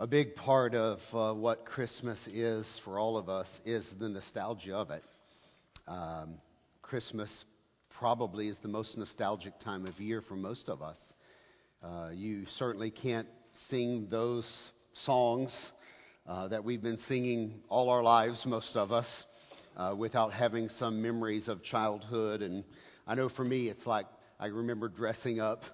A big part of uh, what Christmas is for all of us is the nostalgia of it. Um, Christmas probably is the most nostalgic time of year for most of us. Uh, you certainly can't sing those songs uh, that we've been singing all our lives, most of us, uh, without having some memories of childhood. And I know for me, it's like I remember dressing up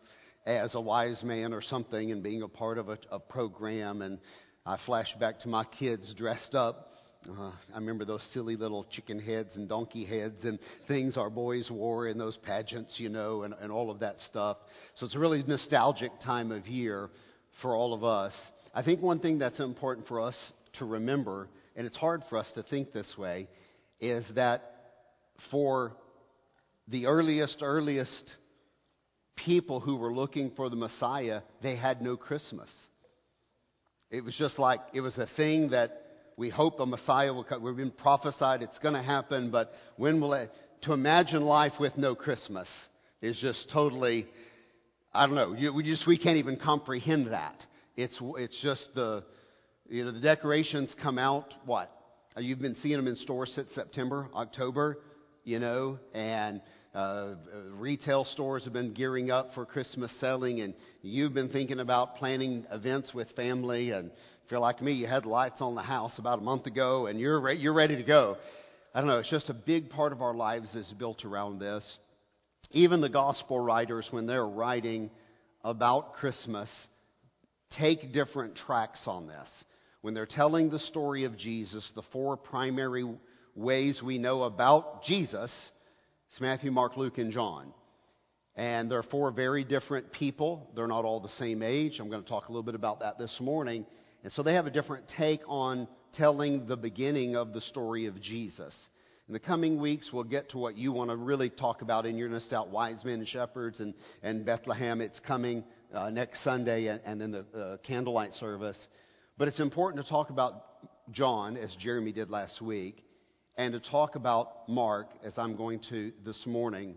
as a wise man or something and being a part of a, a program. And I flash back to my kids dressed up. Uh, I remember those silly little chicken heads and donkey heads and things our boys wore in those pageants, you know, and, and all of that stuff. So it's a really nostalgic time of year for all of us. I think one thing that's important for us to remember, and it's hard for us to think this way, is that for the earliest, earliest people who were looking for the Messiah, they had no Christmas. It was just like it was a thing that we hope a Messiah will come. We've been prophesied it's going to happen, but when will it? To imagine life with no Christmas is just totally, I don't know. You, we just we can't even comprehend that. It's it's just the, you know, the decorations come out. What? You've been seeing them in stores since September, October, you know, and uh, retail stores have been gearing up for Christmas selling, and you've been thinking about planning events with family. And if you're like me, you had lights on the house about a month ago, and you're re- you're ready to go. I don't know. It's just a big part of our lives is built around this. Even the gospel writers, when they're writing about Christmas, take different tracks on this. When they're telling the story of Jesus, the four primary ways we know about Jesus it's Matthew, Mark, Luke, and John. And they're four very different people. They're not all the same age. I'm going to talk a little bit about that this morning. And so they have a different take on telling the beginning of the story of Jesus. In the coming weeks, we'll get to what you want to really talk about in your list out wise men and shepherds and, and Bethlehem. It's coming uh, next Sunday and, and then the uh, candlelight service. But it's important to talk about John, as Jeremy did last week, and to talk about Mark, as I'm going to this morning,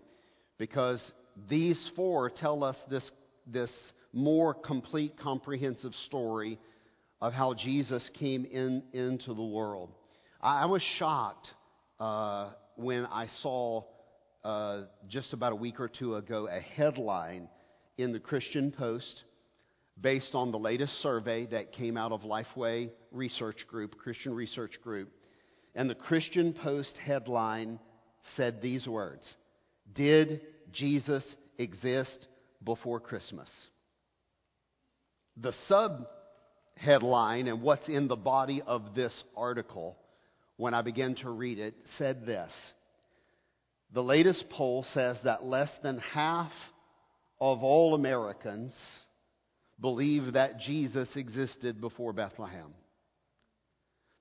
because these four tell us this, this more complete, comprehensive story of how Jesus came in, into the world. I, I was shocked uh, when I saw uh, just about a week or two ago a headline in the Christian Post based on the latest survey that came out of Lifeway Research Group, Christian Research Group and the Christian Post headline said these words Did Jesus exist before Christmas? The sub headline and what's in the body of this article, when I began to read it, said this The latest poll says that less than half of all Americans believe that Jesus existed before Bethlehem.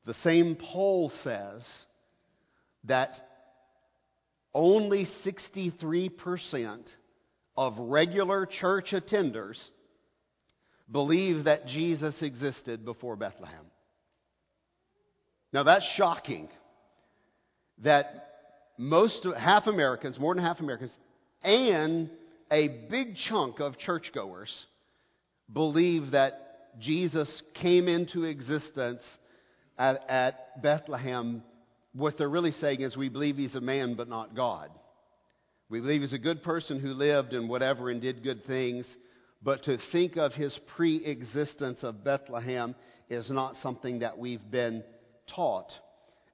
The same poll says that only 63% of regular church attenders believe that Jesus existed before Bethlehem. Now that's shocking that most half Americans, more than half Americans, and a big chunk of churchgoers believe that Jesus came into existence at, at Bethlehem, what they're really saying is we believe he's a man but not God. We believe he's a good person who lived and whatever and did good things, but to think of his pre existence of Bethlehem is not something that we've been taught.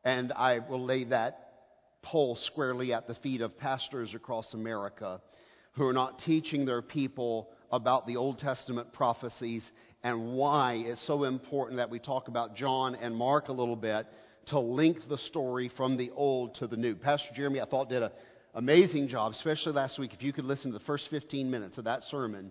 And I will lay that poll squarely at the feet of pastors across America who are not teaching their people about the Old Testament prophecies and why it's so important that we talk about John and Mark a little bit to link the story from the old to the new. Pastor Jeremy, I thought, did an amazing job, especially last week. If you could listen to the first 15 minutes of that sermon,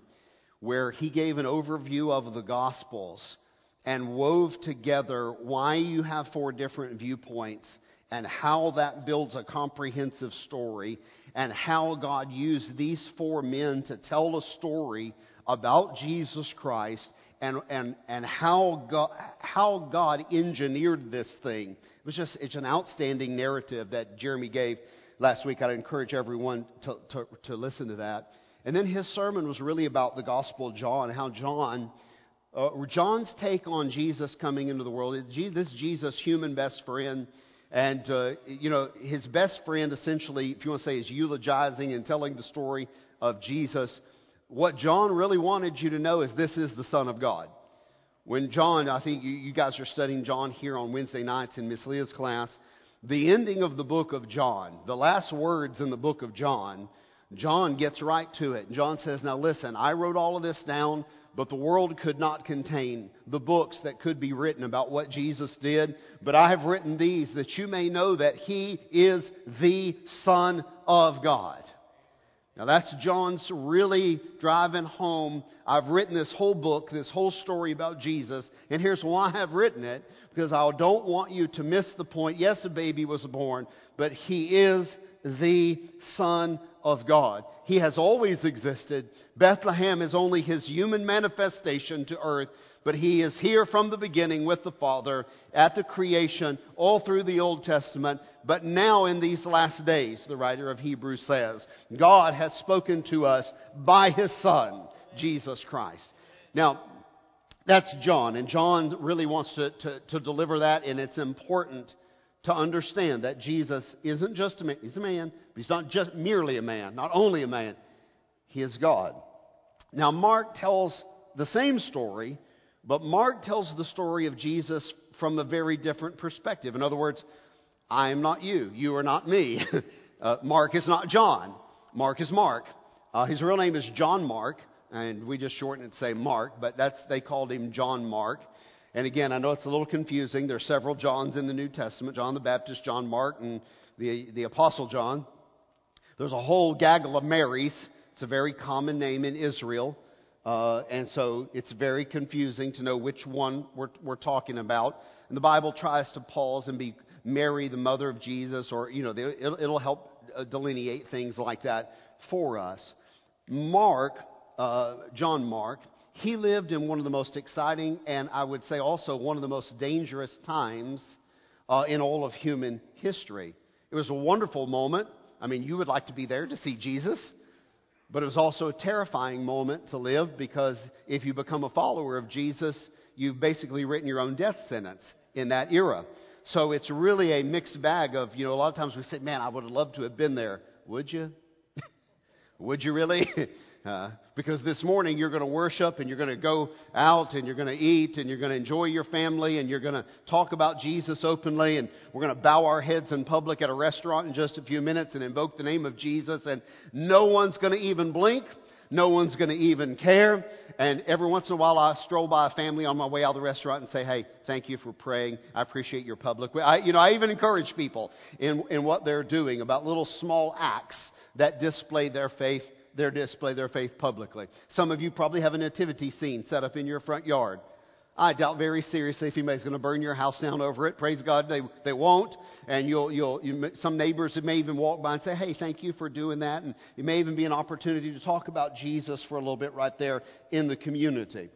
where he gave an overview of the Gospels and wove together why you have four different viewpoints and how that builds a comprehensive story and how God used these four men to tell a story about Jesus Christ and, and, and how, God, how God engineered this thing. It was just, it's an outstanding narrative that Jeremy gave last week. I'd encourage everyone to, to, to listen to that. And then his sermon was really about the Gospel of John, how John uh, John's take on Jesus coming into the world, this Jesus, human best friend, and, uh, you know, his best friend essentially, if you want to say, is eulogizing and telling the story of Jesus. What John really wanted you to know is this is the Son of God. When John, I think you, you guys are studying John here on Wednesday nights in Miss Leah's class, the ending of the book of John, the last words in the book of John, John gets right to it. John says, Now listen, I wrote all of this down but the world could not contain the books that could be written about what Jesus did. But I have written these that you may know that He is the Son of God. Now that's John's really driving home. I've written this whole book, this whole story about Jesus, and here's why I've written it, because I don't want you to miss the point. Yes, a baby was born, but He is the Son of God. He has always existed. Bethlehem is only his human manifestation to earth, but he is here from the beginning with the Father at the creation, all through the Old Testament. But now in these last days, the writer of Hebrews says, God has spoken to us by his Son, Jesus Christ. Now, that's John, and John really wants to, to, to deliver that, and it's important to understand that Jesus isn't just a man, he's a man, but he's not just merely a man, not only a man, he is God. Now, Mark tells the same story, but Mark tells the story of Jesus from a very different perspective. In other words, I am not you, you are not me. uh, Mark is not John, Mark is Mark. Uh, his real name is John Mark, and we just shorten it to say Mark, but that's they called him John Mark. And again, I know it's a little confusing. There are several Johns in the New Testament John the Baptist, John Mark, and the, the Apostle John. There's a whole gaggle of Marys. It's a very common name in Israel. Uh, and so it's very confusing to know which one we're, we're talking about. And the Bible tries to pause and be Mary, the mother of Jesus, or, you know, it'll, it'll help uh, delineate things like that for us. Mark, uh, John Mark, he lived in one of the most exciting and I would say also one of the most dangerous times uh, in all of human history. It was a wonderful moment. I mean, you would like to be there to see Jesus, but it was also a terrifying moment to live because if you become a follower of Jesus, you've basically written your own death sentence in that era. So it's really a mixed bag of, you know, a lot of times we say, man, I would have loved to have been there. Would you? would you really? Uh, because this morning you're going to worship and you're going to go out and you're going to eat and you're going to enjoy your family and you're going to talk about Jesus openly and we're going to bow our heads in public at a restaurant in just a few minutes and invoke the name of Jesus and no one's going to even blink. No one's going to even care. And every once in a while, I stroll by a family on my way out of the restaurant and say, "Hey, thank you for praying. I appreciate your public." I, you know, I even encourage people in in what they're doing about little small acts that display their faith their display their faith publicly. Some of you probably have a nativity scene set up in your front yard. I doubt very seriously if anybody's going to burn your house down over it. Praise God, they, they won't. And you'll, you'll, you, some neighbors may even walk by and say, hey, thank you for doing that. And it may even be an opportunity to talk about Jesus for a little bit right there in the community.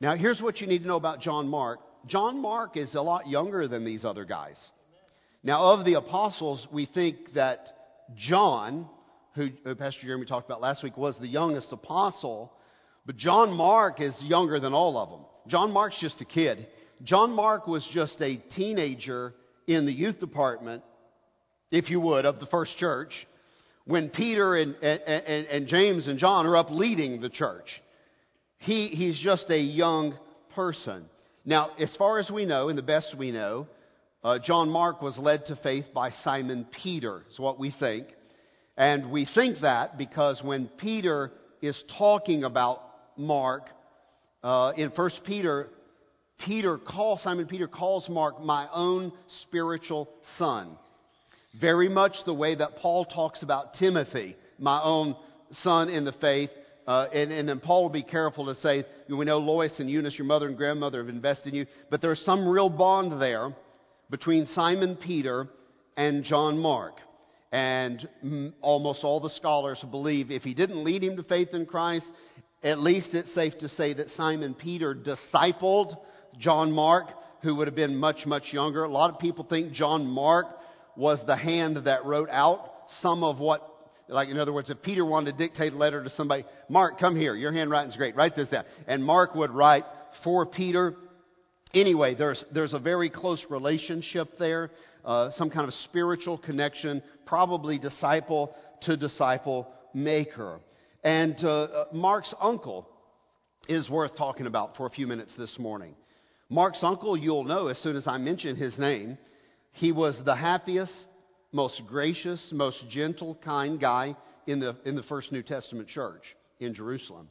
Now, here's what you need to know about John Mark. John Mark is a lot younger than these other guys. Now, of the apostles, we think that John who, who Pastor Jeremy talked about last week, was the youngest apostle. But John Mark is younger than all of them. John Mark's just a kid. John Mark was just a teenager in the youth department, if you would, of the first church when Peter and, and, and, James and John are up leading the church. He, he's just a young person. Now, as far as we know, and the best we know, uh, John Mark was led to faith by Simon Peter, is what we think. And we think that because when Peter is talking about Mark uh, in 1 Peter, Peter calls, Simon Peter calls Mark my own spiritual son. Very much the way that Paul talks about Timothy, my own son in the faith. Uh, and, and, then Paul will be careful to say, we know Lois and Eunice, your mother and grandmother, have invested in you, but there's some real bond there between Simon Peter and John Mark. And almost all the scholars believe if he didn't lead him to faith in Christ, at least it's safe to say that Simon Peter discipled John Mark, who would have been much, much younger. A lot of people think John Mark was the hand that wrote out some of what, like in other words, if Peter wanted to dictate a letter to somebody, Mark, come here, your handwriting's great, write this down. And Mark would write for Peter. Anyway, there's, there's a very close relationship there, uh, some kind of spiritual connection, probably disciple to disciple maker. And uh, uh, Mark's uncle is worth talking about for a few minutes this morning. Mark's uncle, you'll know as soon as I mention his name, he was the happiest, most gracious, most gentle, kind guy in the, in the first New Testament church in Jerusalem.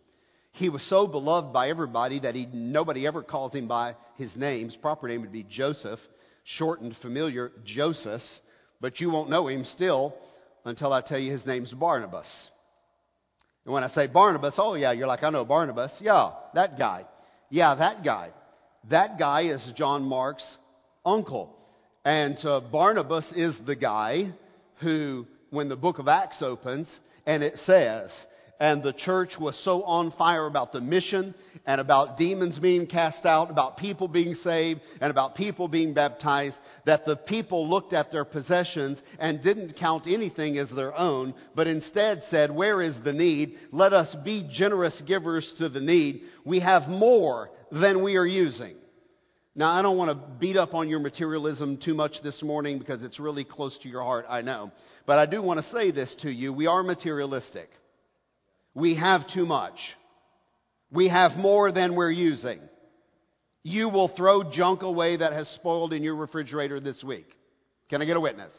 He was so beloved by everybody that he, nobody ever calls him by his name. His proper name would be Joseph, shortened, familiar, Joseph, but you won't know him still until I tell you his name's Barnabas. And when I say Barnabas, oh yeah, you're like, I know Barnabas. Yeah, that guy. Yeah, that guy. That guy is John Mark's uncle. And uh, Barnabas is the guy who, when the book of Acts opens, and it says, and the church was so on fire about the mission and about demons being cast out, about people being saved, and about people being baptized, that the people looked at their possessions and didn't count anything as their own, but instead said, Where is the need? Let us be generous givers to the need. We have more than we are using. Now, I don't want to beat up on your materialism too much this morning because it's really close to your heart, I know. But I do want to say this to you. We are materialistic. We have too much. We have more than we're using. You will throw junk away that has spoiled in your refrigerator this week. Can I get a witness?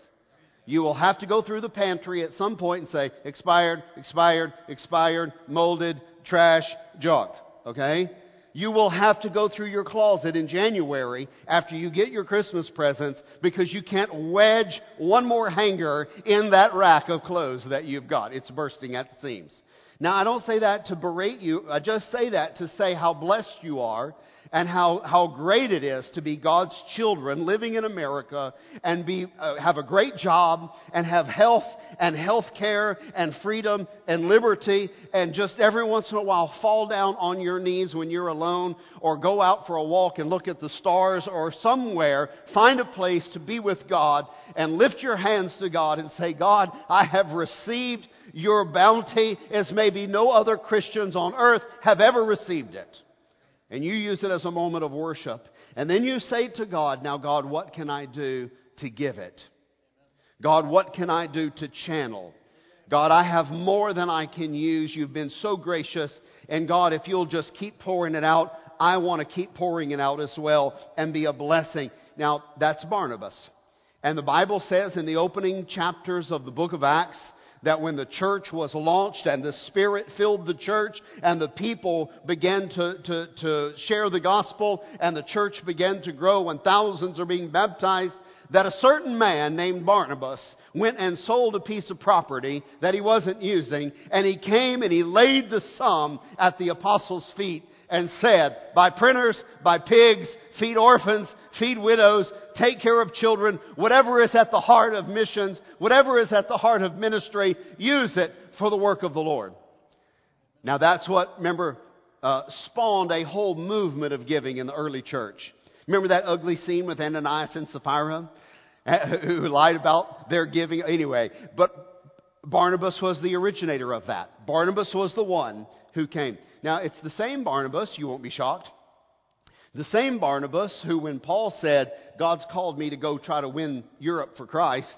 You will have to go through the pantry at some point and say, expired, expired, expired, molded, trash, junk. Okay? You will have to go through your closet in January after you get your Christmas presents because you can't wedge one more hanger in that rack of clothes that you've got. It's bursting at the seams. Now, I don't say that to berate you. I just say that to say how blessed you are and how, how great it is to be God's children living in America and be, uh, have a great job and have health and health care and freedom and liberty and just every once in a while fall down on your knees when you're alone or go out for a walk and look at the stars or somewhere find a place to be with God and lift your hands to God and say, God, I have received your bounty as maybe no other Christians on earth have ever received it. And you use it as a moment of worship. And then you say to God, Now, God, what can I do to give it? God, what can I do to channel? God, I have more than I can use. You've been so gracious. And God, if you'll just keep pouring it out, I want to keep pouring it out as well and be a blessing. Now, that's Barnabas. And the Bible says in the opening chapters of the book of Acts that when the church was launched and the Spirit filled the church and the people began to, to, to share the gospel and the church began to grow and thousands are being baptized, that a certain man named Barnabas went and sold a piece of property that he wasn't using and he came and he laid the sum at the apostles' feet and said, Buy printers, buy pigs, feed orphans, feed widows, take care of children, whatever is at the heart of missions, whatever is at the heart of ministry, use it for the work of the Lord. Now that's what, remember, uh, spawned a whole movement of giving in the early church. Remember that ugly scene with Ananias and Sapphira? Who lied about their giving? Anyway, but Barnabas was the originator of that. Barnabas was the one who came. Now, it's the same Barnabas, you won't be shocked. The same Barnabas who, when Paul said, God's called me to go try to win Europe for Christ,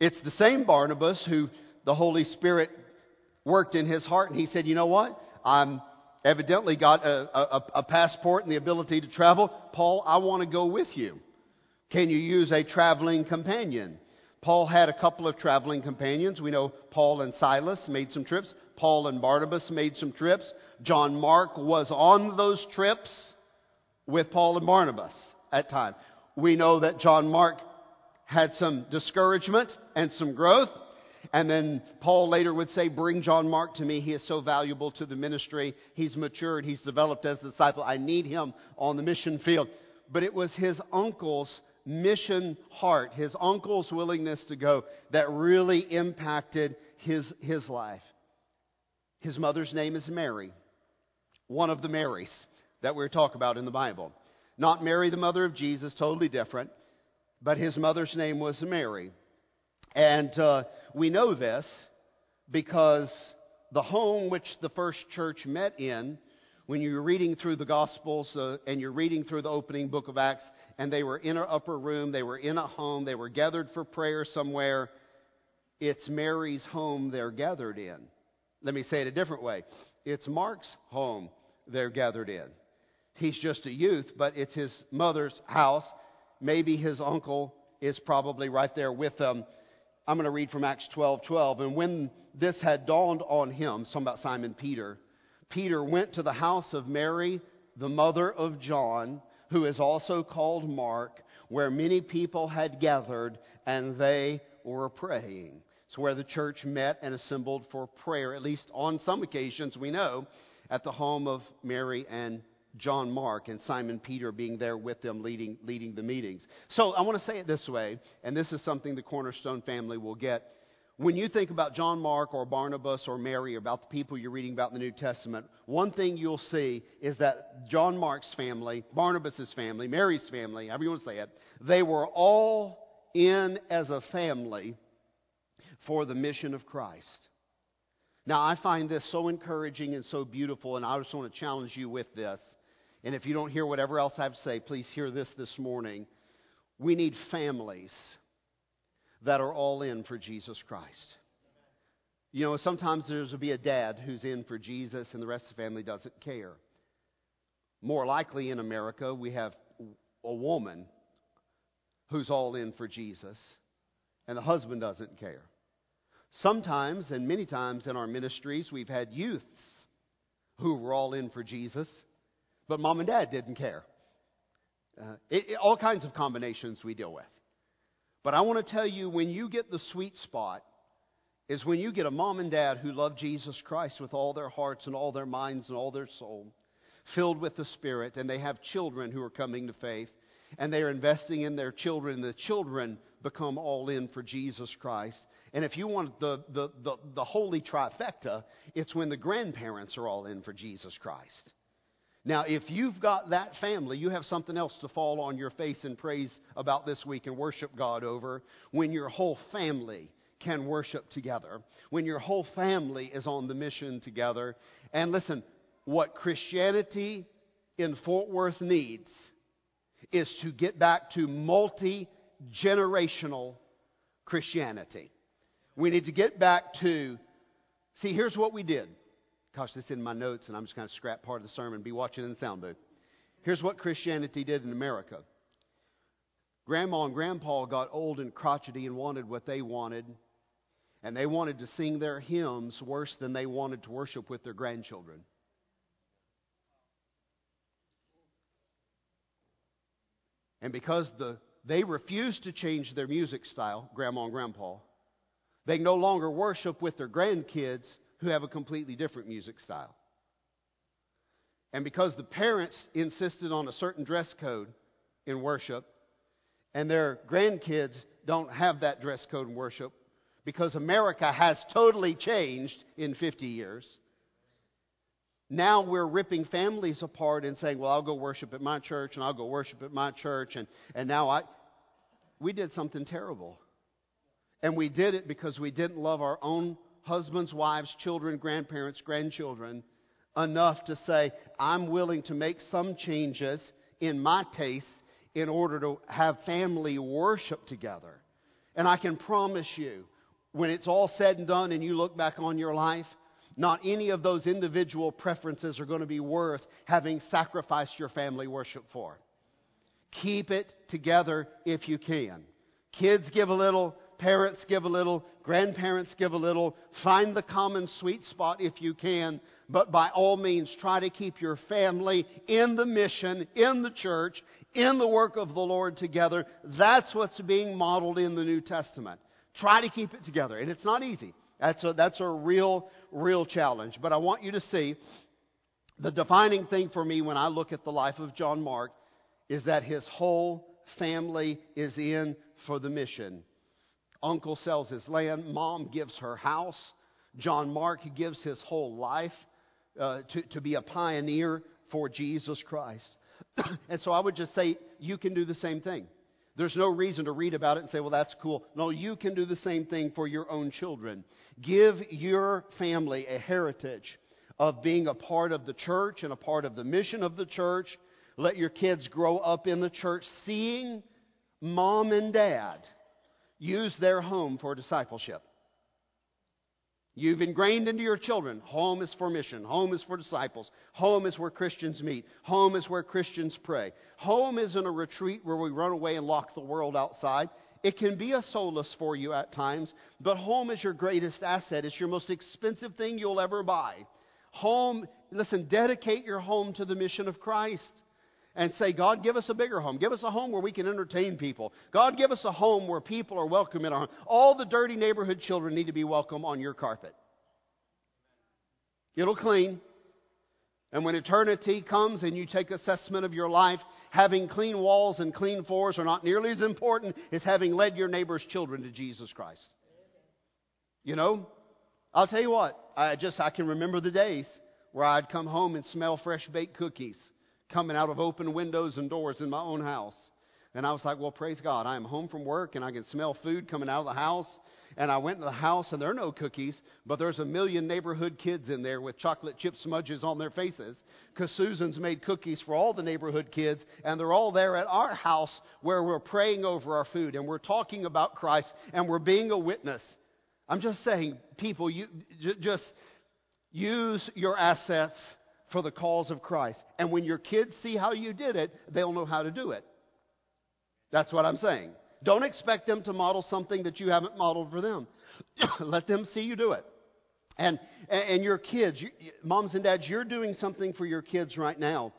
it's the same Barnabas who the Holy Spirit worked in his heart and he said, You know what? I'm evidently got a, a, a passport and the ability to travel. Paul, I want to go with you. Can you use a traveling companion? Paul had a couple of traveling companions. We know Paul and Silas made some trips. Paul and Barnabas made some trips. John Mark was on those trips with Paul and Barnabas at time. We know that John Mark had some discouragement and some growth. And then Paul later would say, Bring John Mark to me. He is so valuable to the ministry. He's matured. He's developed as a disciple. I need him on the mission field. But it was his uncle's mission heart, his uncle's willingness to go, that really impacted his, his life. His mother's name is Mary, one of the Marys that we're talking about in the Bible. Not Mary, the mother of Jesus, totally different, but his mother's name was Mary. And uh, we know this because the home which the first church met in when you're reading through the Gospels uh, and you're reading through the opening book of Acts, and they were in an upper room, they were in a home, they were gathered for prayer somewhere, it's Mary's home they're gathered in. Let me say it a different way it's Mark's home they're gathered in. He's just a youth, but it's his mother's house. Maybe his uncle is probably right there with them. I'm going to read from Acts 12 12. And when this had dawned on him, something about Simon Peter, Peter went to the house of Mary, the mother of John, who is also called Mark, where many people had gathered and they were praying. It's where the church met and assembled for prayer, at least on some occasions, we know, at the home of Mary and John Mark and Simon Peter being there with them leading, leading the meetings. So I want to say it this way, and this is something the Cornerstone family will get when you think about John Mark or Barnabas or Mary, about the people you're reading about in the New Testament, one thing you'll see is that John Mark's family, Barnabas' family, Mary's family, however you want to say it, they were all in as a family for the mission of Christ. Now, I find this so encouraging and so beautiful, and I just want to challenge you with this. And if you don't hear whatever else I have to say, please hear this this morning. We need families that are all in for Jesus Christ. You know, sometimes there's will be a dad who's in for Jesus and the rest of the family doesn't care. More likely in America, we have a woman who's all in for Jesus and the husband doesn't care. Sometimes, and many times in our ministries, we've had youths who were all in for Jesus, but mom and dad didn't care. Uh, it, it, all kinds of combinations we deal with. But I want to tell you when you get the sweet spot is when you get a mom and dad who love Jesus Christ with all their hearts and all their minds and all their soul, filled with the Spirit, and they have children who are coming to faith, and they are investing in their children, and the children become all in for Jesus Christ. And if you want the, the, the, the holy trifecta, it's when the grandparents are all in for Jesus Christ. Now, if you've got that family, you have something else to fall on your face and praise about this week and worship God over when your whole family can worship together, when your whole family is on the mission together. And listen, what Christianity in Fort Worth needs is to get back to multi generational Christianity. We need to get back to, see, here's what we did. Gosh, this is in my notes, and I'm just going to scrap part of the sermon. Be watching in the sound booth. Here's what Christianity did in America. Grandma and Grandpa got old and crotchety and wanted what they wanted, and they wanted to sing their hymns worse than they wanted to worship with their grandchildren. And because the, they refused to change their music style, Grandma and Grandpa, they no longer worship with their grandkids who have a completely different music style. And because the parents insisted on a certain dress code in worship, and their grandkids don't have that dress code in worship, because America has totally changed in 50 years. Now we're ripping families apart and saying, well, I'll go worship at my church and I'll go worship at my church. And, and now I, we did something terrible. And we did it because we didn't love our own husbands, wives, children, grandparents, grandchildren enough to say, I'm willing to make some changes in my tastes in order to have family worship together. And I can promise you, when it's all said and done and you look back on your life, not any of those individual preferences are going to be worth having sacrificed your family worship for. Keep it together if you can. Kids give a little, Parents give a little, grandparents give a little. Find the common sweet spot if you can, but by all means try to keep your family in the mission, in the church, in the work of the Lord together. That's what's being modeled in the New Testament. Try to keep it together. And it's not easy. That's a, that's a real, real challenge. But I want you to see the defining thing for me when I look at the life of John Mark is that his whole family is in for the mission. Uncle sells his land. Mom gives her house. John Mark gives his whole life uh, to, to be a pioneer for Jesus Christ. and so I would just say, you can do the same thing. There's no reason to read about it and say, well, that's cool. No, you can do the same thing for your own children. Give your family a heritage of being a part of the church and a part of the mission of the church. Let your kids grow up in the church seeing mom and dad use their home for discipleship. You've ingrained into your children home is for mission, home is for disciples, home is where Christians meet, home is where Christians pray. Home isn't a retreat where we run away and lock the world outside. It can be a solace for you at times, but home is your greatest asset. It's your most expensive thing you'll ever buy. Home, listen, dedicate your home to the mission of Christ and say, God, give us a bigger home. Give us a home where we can entertain people. God, give us a home where people are welcome in our home. All the dirty neighborhood children need to be welcome on your carpet. It'll clean. And when eternity comes and you take assessment of your life, having clean walls and clean floors are not nearly as important as having led your neighbor's children to Jesus Christ. You know, I'll tell you what, I just I can remember the days where I'd come home and smell fresh baked cookies coming out of open windows and doors in my own house. And I was like, well, praise God. I am home from work and I can smell food coming out of the house. And I went to the house and there are no cookies, but there's a million neighborhood kids in there with chocolate chip smudges on their faces because Susan's made cookies for all the neighborhood kids and they're all there at our house where we're praying over our food and we're talking about Christ and we're being a witness. I'm just saying, people, you j- just use your assets for the cause of Christ. And when your kids see how you did it, they'll know how to do it. That's what I'm saying. Don't expect them to model something that you haven't modeled for them. Let them see you do it. And, and your kids, moms and dads, you're doing something for your kids right now.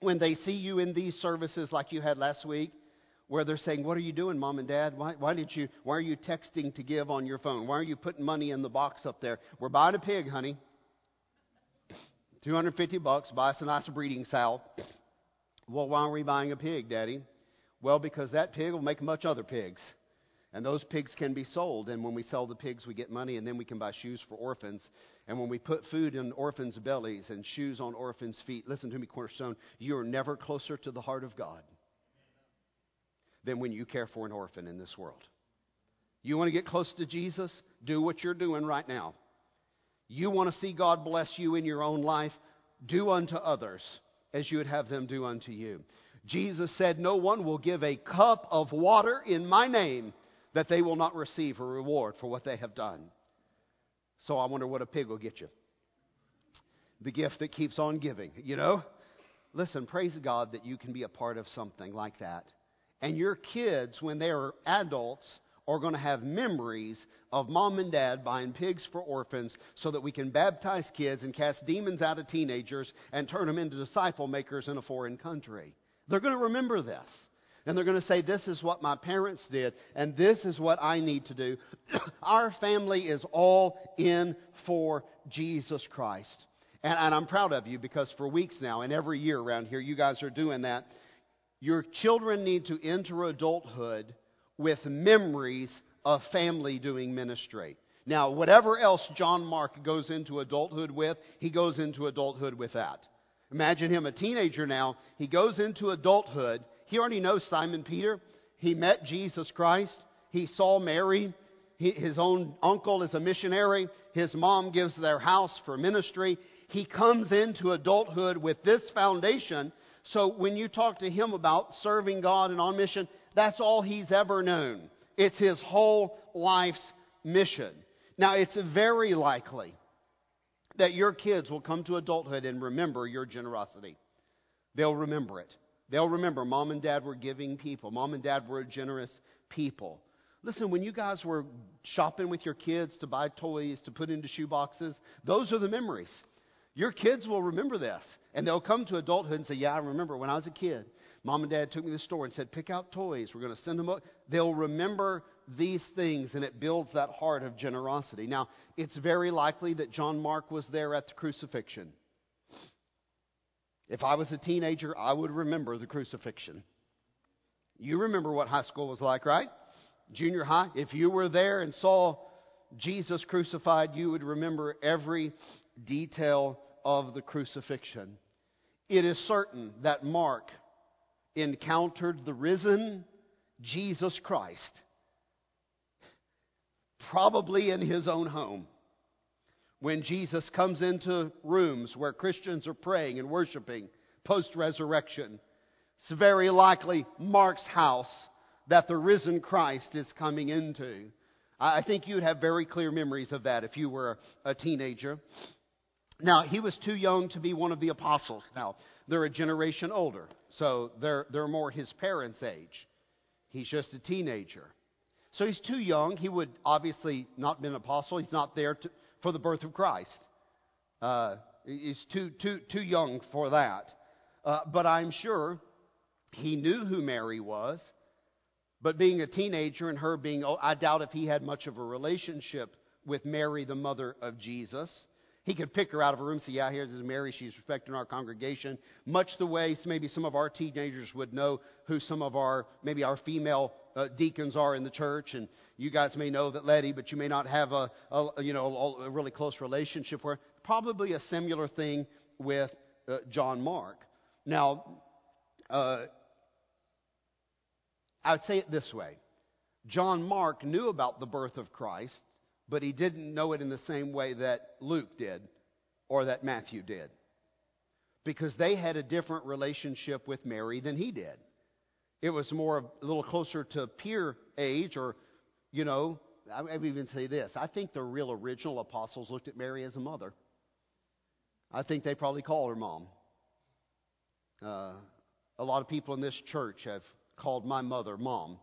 When they see you in these services like you had last week, where they're saying, What are you doing, mom and dad? Why, why, did you, why are you texting to give on your phone? Why are you putting money in the box up there? We're buying a pig, honey. 250 bucks, buy us a nice breeding sow. Well, why are we buying a pig, Daddy? Well, because that pig will make much other pigs. And those pigs can be sold. And when we sell the pigs, we get money, and then we can buy shoes for orphans. And when we put food in orphans' bellies and shoes on orphans' feet, listen to me, Cornerstone, you're never closer to the heart of God than when you care for an orphan in this world. You want to get close to Jesus? Do what you're doing right now. You want to see God bless you in your own life? Do unto others as you would have them do unto you. Jesus said, No one will give a cup of water in my name that they will not receive a reward for what they have done. So I wonder what a pig will get you. The gift that keeps on giving, you know? Listen, praise God that you can be a part of something like that. And your kids, when they are adults, are going to have memories of mom and dad buying pigs for orphans so that we can baptize kids and cast demons out of teenagers and turn them into disciple makers in a foreign country. They're going to remember this. And they're going to say, This is what my parents did, and this is what I need to do. Our family is all in for Jesus Christ. And, and, I'm proud of you because for weeks now, and every year around here, you guys are doing that. Your children need to enter adulthood with memories of family doing ministry. Now, whatever else John Mark goes into adulthood with, he goes into adulthood with that. Imagine him a teenager now. He goes into adulthood. He already knows Simon Peter. He met Jesus Christ. He saw Mary. He, his own uncle is a missionary. His mom gives their house for ministry. He comes into adulthood with this foundation. So when you talk to him about serving God and on mission, that's all he's ever known. It's his whole life's mission. Now, it's very likely that your kids will come to adulthood and remember your generosity. They'll remember it. They'll remember mom and dad were giving people, mom and dad were generous people. Listen, when you guys were shopping with your kids to buy toys to put into shoe boxes, those are the memories. Your kids will remember this. And they'll come to adulthood and say, Yeah, I remember when I was a kid. Mom and dad took me to the store and said, Pick out toys. We're going to send them. Up. They'll remember these things, and it builds that heart of generosity. Now, it's very likely that John Mark was there at the crucifixion. If I was a teenager, I would remember the crucifixion. You remember what high school was like, right? Junior high. If you were there and saw Jesus crucified, you would remember every detail of the crucifixion. It is certain that Mark encountered the risen Jesus Christ, probably in his own home, when Jesus comes into rooms where Christians are praying and worshiping post resurrection, it's very likely Mark's house that the risen Christ is coming into. I think you'd have very clear memories of that if you were a teenager. Now, he was too young to be one of the apostles. Now, they're a generation older, so they're, they're more his parents' age. He's just a teenager. So he's too young. He would obviously not be an apostle. He's not there to, for the birth of Christ. Uh, he's too, too, too young for that. Uh, but I'm sure he knew who Mary was. But being a teenager and her being, oh, I doubt if he had much of a relationship with Mary, the mother of Jesus. He could pick her out of a room and say, Yeah, here's Mary. She's respecting our congregation. Much the way maybe some of our teenagers would know who some of our, maybe our female uh, deacons are in the church. And you guys may know that Letty, but you may not have a, a you know, a, really close relationship with her. Probably a similar thing with uh, John Mark. Now, uh, I would say it this way John Mark knew about the birth of Christ, but he didn't know it in the same way that Luke did or that Matthew did. Because they had a different relationship with Mary than he did. It was more a little closer to peer age, or, you know, I would even say this. I think the real original apostles looked at Mary as a mother. I think they probably called her mom. Uh, a lot of people in this church have called my mother mom.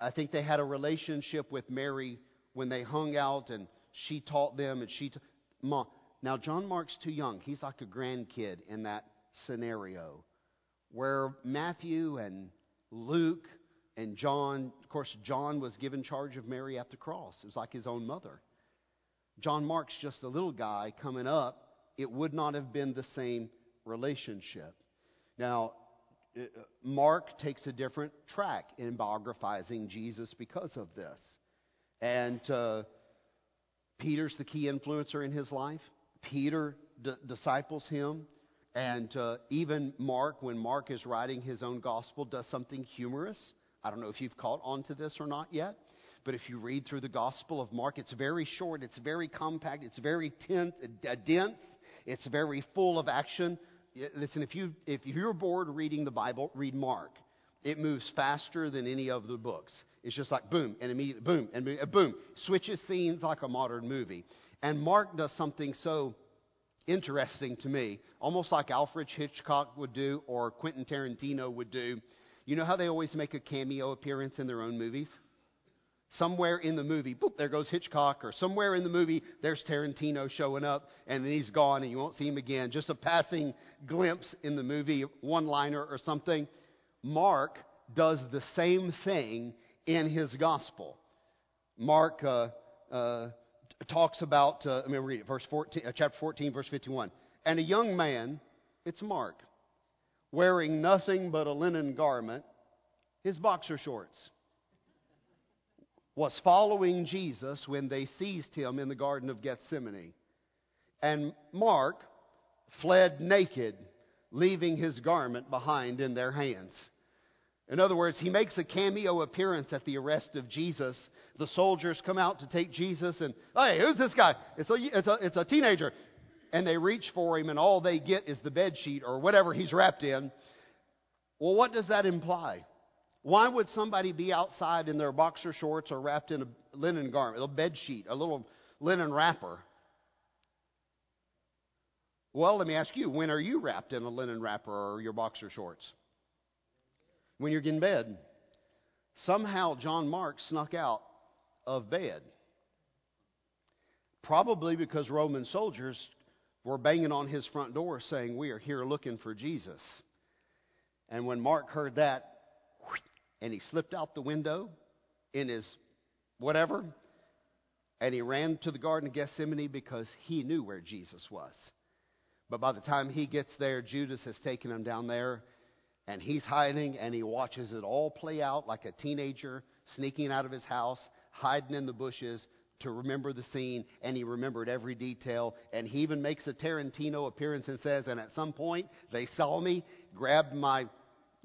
I think they had a relationship with Mary when they hung out and she taught them and she, t- mom. Now, John Mark's too young. He's like a grandkid in that scenario where Matthew and Luke and John, of course, John was given charge of Mary at the cross. It was like his own mother. John Mark's just a little guy coming up. It would not have been the same relationship. Now, uh, Mark takes a different track in biographizing Jesus because of this. And uh, Peter's the key influencer in his life. Peter d- disciples him. And uh, even Mark, when Mark is writing his own gospel, does something humorous. I don't know if you've caught on to this or not yet. But if you read through the Gospel of Mark, it's very short, it's very compact, it's very tense, uh, dense, it's very full of action. Listen, if, you, if you're bored reading the Bible, read Mark. It moves faster than any of the books. It's just like boom, and immediately boom, and boom. Switches scenes like a modern movie. And Mark does something so interesting to me, almost like Alfred Hitchcock would do or Quentin Tarantino would do. You know how they always make a cameo appearance in their own movies? Somewhere in the movie, boop, there goes Hitchcock, or somewhere in the movie, there's Tarantino showing up, and then he's gone, and you won't see him again. Just a passing glimpse in the movie, one liner or something. Mark does the same thing in his gospel. Mark uh, uh, talks about, uh, let me read it, verse 14, uh, chapter 14, verse 51. And a young man, it's Mark, wearing nothing but a linen garment, his boxer shorts was following Jesus when they seized him in the Garden of Gethsemane. And Mark fled naked, leaving his garment behind in their hands. In other words, he makes a cameo appearance at the arrest of Jesus. The soldiers come out to take Jesus, and hey, who's this guy? It's a, it's a, it's a teenager. And they reach for him, and all they get is the bed sheet or whatever he's wrapped in. Well, what does that imply? Why would somebody be outside in their boxer shorts or wrapped in a linen garment, a bed sheet, a little linen wrapper? Well, let me ask you, when are you wrapped in a linen wrapper or your boxer shorts? When you're in bed. Somehow John Mark snuck out of bed. Probably because Roman soldiers were banging on his front door saying, We are here looking for Jesus. And when Mark heard that, and he slipped out the window in his whatever, and he ran to the Garden of Gethsemane because he knew where Jesus was. But by the time he gets there, Judas has taken him down there, and he's hiding, and he watches it all play out like a teenager sneaking out of his house, hiding in the bushes, to remember the scene, and he remembered every detail. And he even makes a Tarantino appearance and says, And at some point, they saw me, grabbed my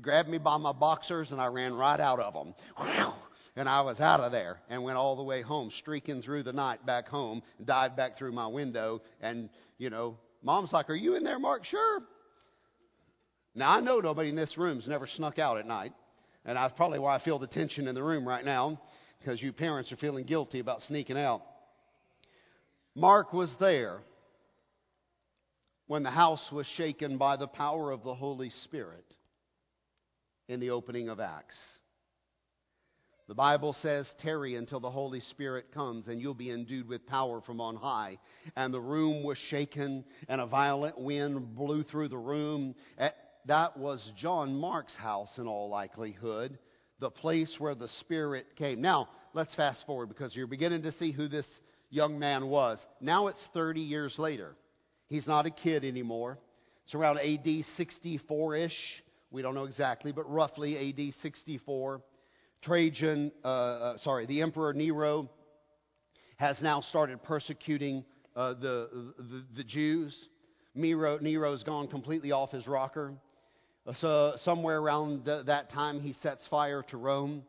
grabbed me by my boxers, and I ran right out of them. And I was out of there and went all the way home, streaking through the night back home, dived back through my window. And, you know, mom's like, Are you in there, Mark? Sure. Now, I know nobody in this room's never snuck out at night. And that's probably why I feel the tension in the room right now, because you parents are feeling guilty about sneaking out. Mark was there when the house was shaken by the power of the Holy Spirit in the opening of Acts. The Bible says, Tarry until the Holy Spirit comes, and you'll be endued with power from on high. And the room was shaken, and a violent wind blew through the room. That was John Mark's house, in all likelihood, the place where the Spirit came. Now, let's fast forward because you're beginning to see who this young man was. Now it's 30 years later. He's not a kid anymore. It's around AD 64 ish. We don't know exactly, but roughly AD 64. Trajan, uh, uh, sorry, the Emperor Nero has now started persecuting uh, the, the, the, Jews. Nero, Nero's gone completely off his rocker. Uh, so, somewhere around th- that time, he sets fire to Rome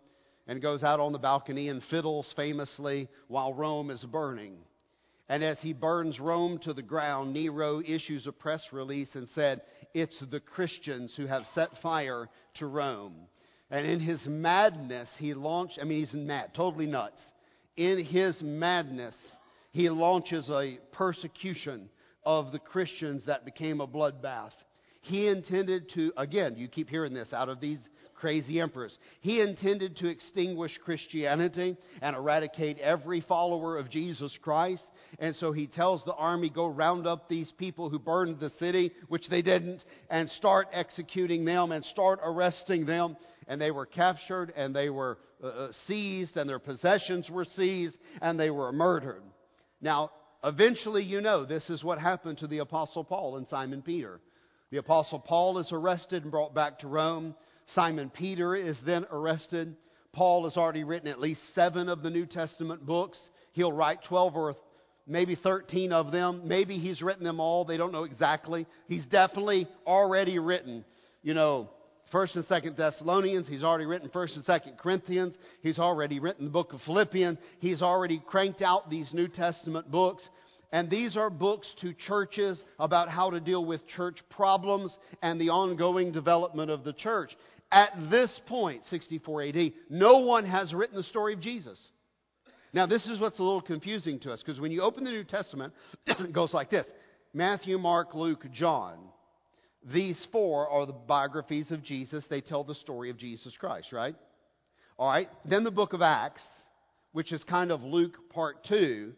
and goes out on the balcony and fiddles famously while Rome is burning. And as he burns Rome to the ground, Nero issues a press release and said, It's the Christians who have set fire to Rome. And in his madness, he launched, I mean, he's mad, totally nuts. In his madness, he launches a persecution of the Christians that became a bloodbath. He intended to, again, you keep hearing this out of these crazy emperors. He intended to extinguish Christianity and eradicate every follower of Jesus Christ. And so he tells the army, go round up these people who burned the city, which they didn't, and start executing them and start arresting them. And they were captured and they were uh, uh seized and their possessions were seized and they were murdered. Now, eventually, you know, this is what happened to the Apostle Paul and Simon Peter. The Apostle Paul is arrested and brought back to Rome. Simon Peter is then arrested. Paul has already written at least seven of the New Testament books. He'll write 12 or maybe 13 of them. Maybe he's written them all. They don't know exactly. He's definitely already written, you know, First and Second Thessalonians. He's already written First and Second Corinthians. He's already written the book of Philippians. He's already cranked out these New Testament books. And these are books to churches about how to deal with church problems and the ongoing development of the church. At this point, 64 AD, no one has written the story of Jesus. Now, this is what's a little confusing to us because when you open the New Testament, it goes like this Matthew, Mark, Luke, John. These four are the biographies of Jesus. They tell the story of Jesus Christ, right? All right. Then the book of Acts, which is kind of Luke part two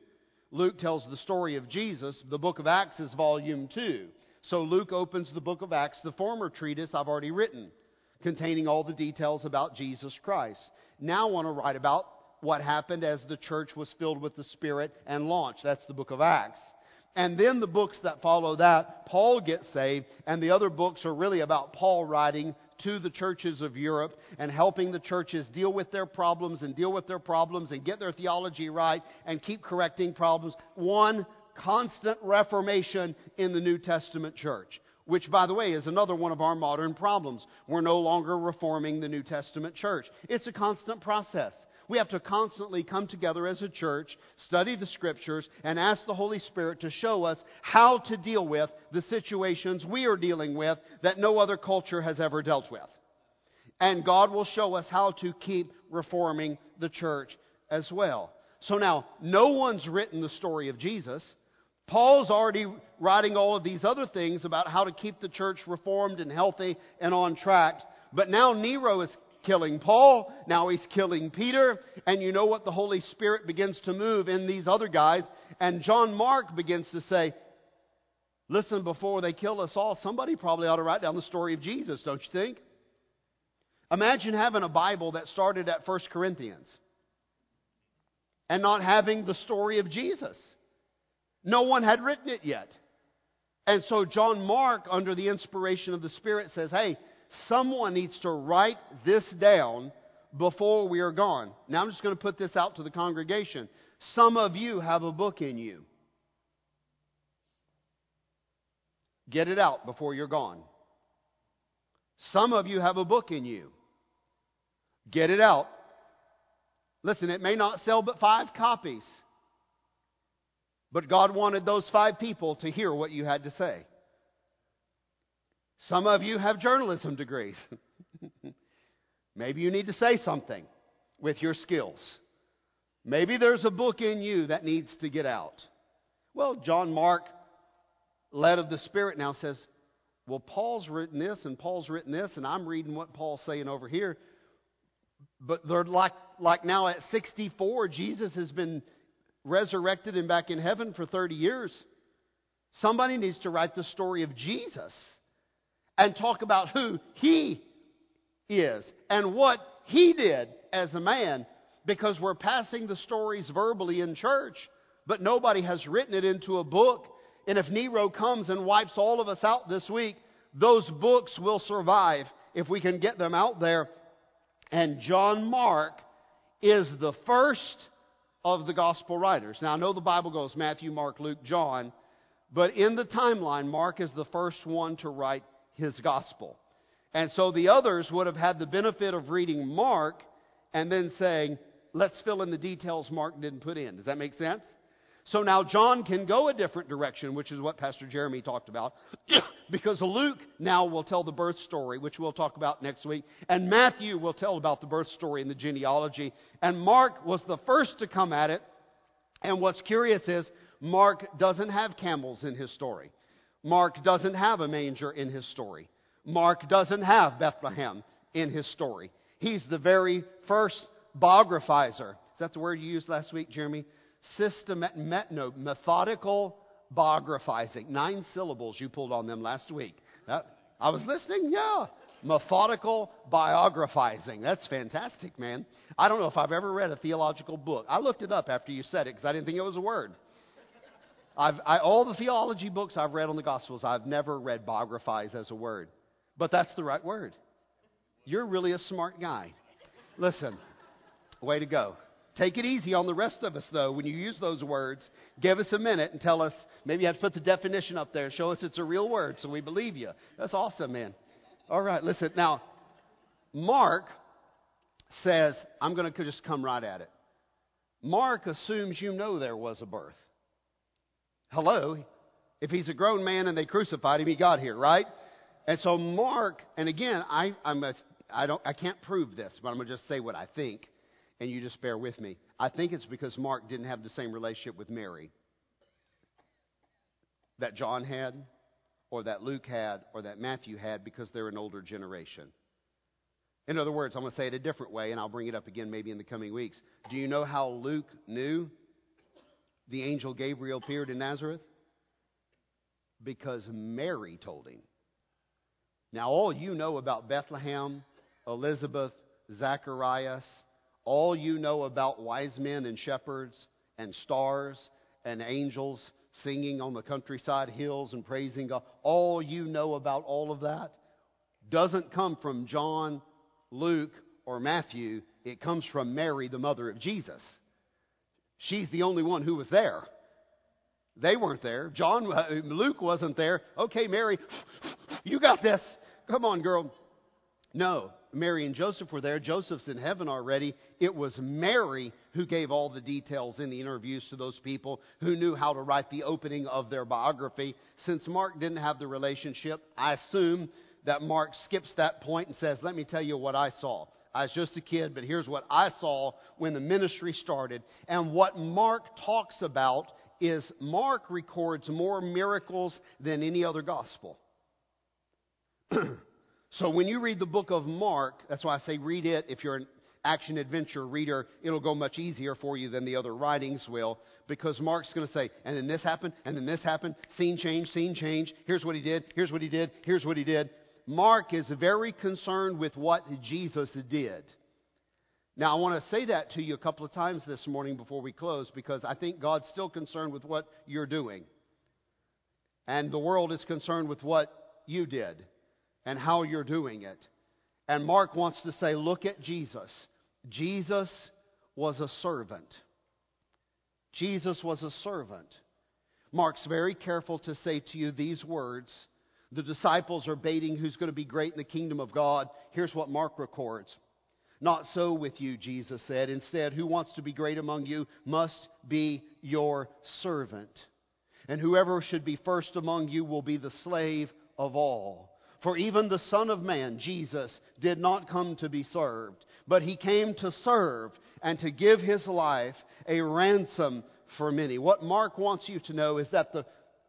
Luke tells the story of Jesus. The book of Acts is volume 2. So Luke opens the book of Acts, the former treatise I've already written, containing all the details about Jesus Christ. Now I want to write about what happened as the church was filled with the Spirit and launched. That's the book of Acts. And then the books that follow that, Paul gets saved, and the other books are really about Paul writing to the churches of Europe and helping the churches deal with their problems and deal with their problems and get their theology right and keep correcting problems. One constant reformation in the New Testament church. Which, by the way, is another one of our modern problems. We're no longer reforming the New Testament church. It's a constant process. We have to constantly come together as a church, study the scriptures, and ask the Holy Spirit to show us how to deal with the situations we are dealing with that no other culture has ever dealt with. And God will show us how to keep reforming the church as well. So now, no one's written the story of Jesus. Paul's already writing all of these other things about how to keep the church reformed and healthy and on track. But now Nero is killing Paul, now he's killing Peter, and you know what? The Holy Spirit begins to move in these other guys, and John Mark begins to say, Listen, before they kill us all, somebody probably ought to write down the story of Jesus, don't you think? Imagine having a Bible that started at 1 Corinthians and not having the story of Jesus. No one had written it yet. And so John Mark, under the inspiration of the Spirit, says, Hey, Someone needs to write this down before we are gone. Now I'm just going to put this out to the congregation. Some of you have a book in you. Get it out before you're gone. Some of you have a book in you. Get it out Listen, it may not sell but five copies. But God wanted those five people to hear what you had to say. Some of you have journalism degrees. Maybe you need to say something with your skills. Maybe there's a book in you that needs to get out. Well, John Mark, led of the Spirit, now says, Well, Paul's written this and Paul's written this, and I'm reading what Paul's saying over here. But they're like, like now at 64, Jesus has been resurrected and back in heaven for 30 years. Somebody needs to write the story of Jesus and talk about who he is and what he did as a man because we're passing the stories verbally in church, but nobody has written it into a book. And if Nero comes and wipes all of us out this week, those books will survive if we can get them out there. And John Mark is the first of the gospel writers. Now, I know the Bible goes Matthew, Mark, Luke, John, but in the timeline, Mark is the first one to write his gospel. And so the others would have had the benefit of reading Mark and then saying, let's fill in the details Mark didn't put in. Does that make sense? So now John can go a different direction, which is what Pastor Jeremy talked about, because Luke now will tell the birth story, which we'll talk about next week, and Matthew will tell about the birth story and the genealogy, and Mark was the first to come at it. And what's curious is Mark doesn't have camels in his story. Mark doesn't have a manger in his story. Mark doesn't have Bethlehem in his story. He's the very first biographizer. Is that the word you used last week, Jeremy? Systemat, no, methodical biographizing. Nine syllables you pulled on them last week. That, I was listening, yeah. Methodical biographizing. That's fantastic, man. I don't know if I've ever read a theological book. I looked it up after you said it because I didn't think it was a word. I've, I, all the theology books I've read on the Gospels, I've never read biographize as a word. But that's the right word. You're really a smart guy. Listen, way to go. Take it easy on the rest of us, though, when you use those words. Give us a minute and tell us. Maybe you have to put the definition up there show us it's a real word so we believe you. That's awesome, man. All right, listen. Now, Mark says, I'm going to just come right at it. Mark assumes you know there was a birth. Hello? If he's a grown man and they crucified him, he got here, right? And so Mark, and again, I, I'm a, I, don't, I can't prove this, but I'm going to just say what I think and you just bear with me. I think it's because Mark didn't have the same relationship with Mary that John had, or that Luke had, or that Matthew had because they're an older generation. In other words, I'm going to say it a different way, and I'll bring it up again maybe in the coming weeks. Do you know how Luke knew the angel Gabriel appeared in Nazareth? Because Mary told him. Now, all you know about Bethlehem, Elizabeth, Zacharias, all you know about wise men and shepherds and stars and angels singing on the countryside hills and praising God, all you know about all of that doesn't come from John, Luke, or Matthew. It comes from Mary, the mother of Jesus. She's the only one who was there. They weren't there. John, uh, Luke wasn't there. Okay, Mary, you got this. Come on, girl. No, Mary and Joseph were there. Joseph's in heaven already. It was Mary who gave all the details in the interviews to those people who knew how to write the opening of their biography. Since Mark didn't have the relationship, I assume that Mark skips that point and says, Let me tell you what I saw. I was just a kid, but here's what I saw when the ministry started. And what Mark talks about is Mark records more miracles than any other gospel. So when you read the book of Mark, that's why I say read it. If you're an action adventure reader, it'll go much easier for you than the other writings will because Mark's going to say, and then this happened, and then this happened, scene change, scene change, here's what he did, here's what he did, here's what he did. Mark is very concerned with what Jesus did. Now, I want to say that to you a couple of times this morning before we close because I think God's still concerned with what you're doing. And the world is concerned with what you did and how you're doing it. And Mark wants to say, look at Jesus. Jesus was a servant. Jesus was a servant. Mark's very careful to say to you these words. The disciples are baiting who's going to be great in the kingdom of God. Here's what Mark records Not so with you, Jesus said. Instead, who wants to be great among you must be your servant. And whoever should be first among you will be the slave of all. For even the Son of Man, Jesus, did not come to be served, but he came to serve and to give his life a ransom for many. What Mark wants you to know is that the,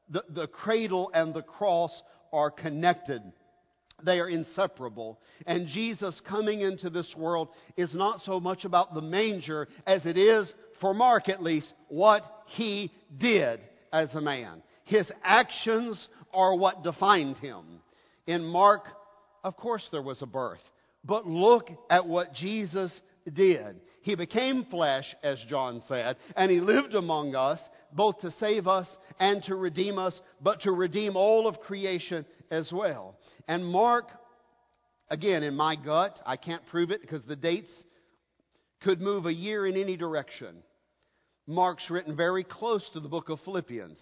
the, the cradle and the cross are connected. They are inseparable. And Jesus coming into this world is not so much about the manger as it is, for Mark at least, what he did as a man. His actions are what defined him. In Mark, of course, there was a birth. But look at what Jesus did. He became flesh, as John said, and he lived among us, both to save us and to redeem us, but to redeem all of creation as well. And Mark, again, in my gut, I can't prove it because the dates could move a year in any direction. Mark's written very close to the book of Philippians.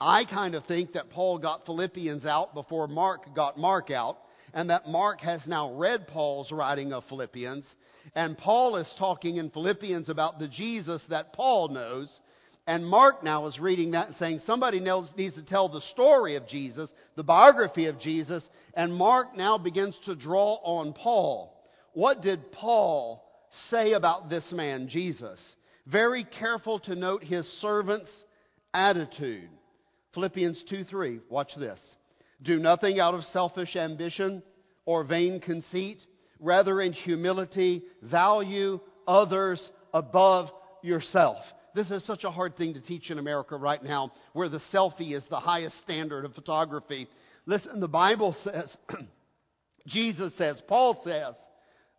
I kind of think that Paul got Philippians out before Mark got Mark out, and that Mark has now read Paul's writing of Philippians, and Paul is talking in Philippians about the Jesus that Paul knows, and Mark now is reading that and saying somebody needs to tell the story of Jesus, the biography of Jesus, and Mark now begins to draw on Paul. What did Paul say about this man, Jesus? Very careful to note his servant's attitude. Philippians 2 3, watch this. Do nothing out of selfish ambition or vain conceit. Rather, in humility, value others above yourself. This is such a hard thing to teach in America right now, where the selfie is the highest standard of photography. Listen, the Bible says, Jesus says, Paul says,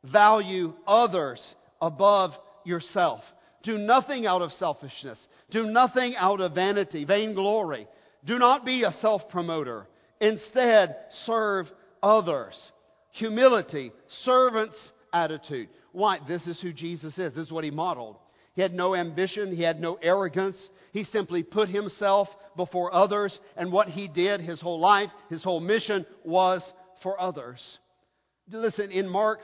value others above yourself. Do nothing out of selfishness. Do nothing out of vanity, vainglory. Do not be a self promoter. Instead, serve others. Humility, servant's attitude. Why? This is who Jesus is. This is what he modeled. He had no ambition, he had no arrogance. He simply put himself before others, and what he did his whole life, his whole mission was for others. Listen, in Mark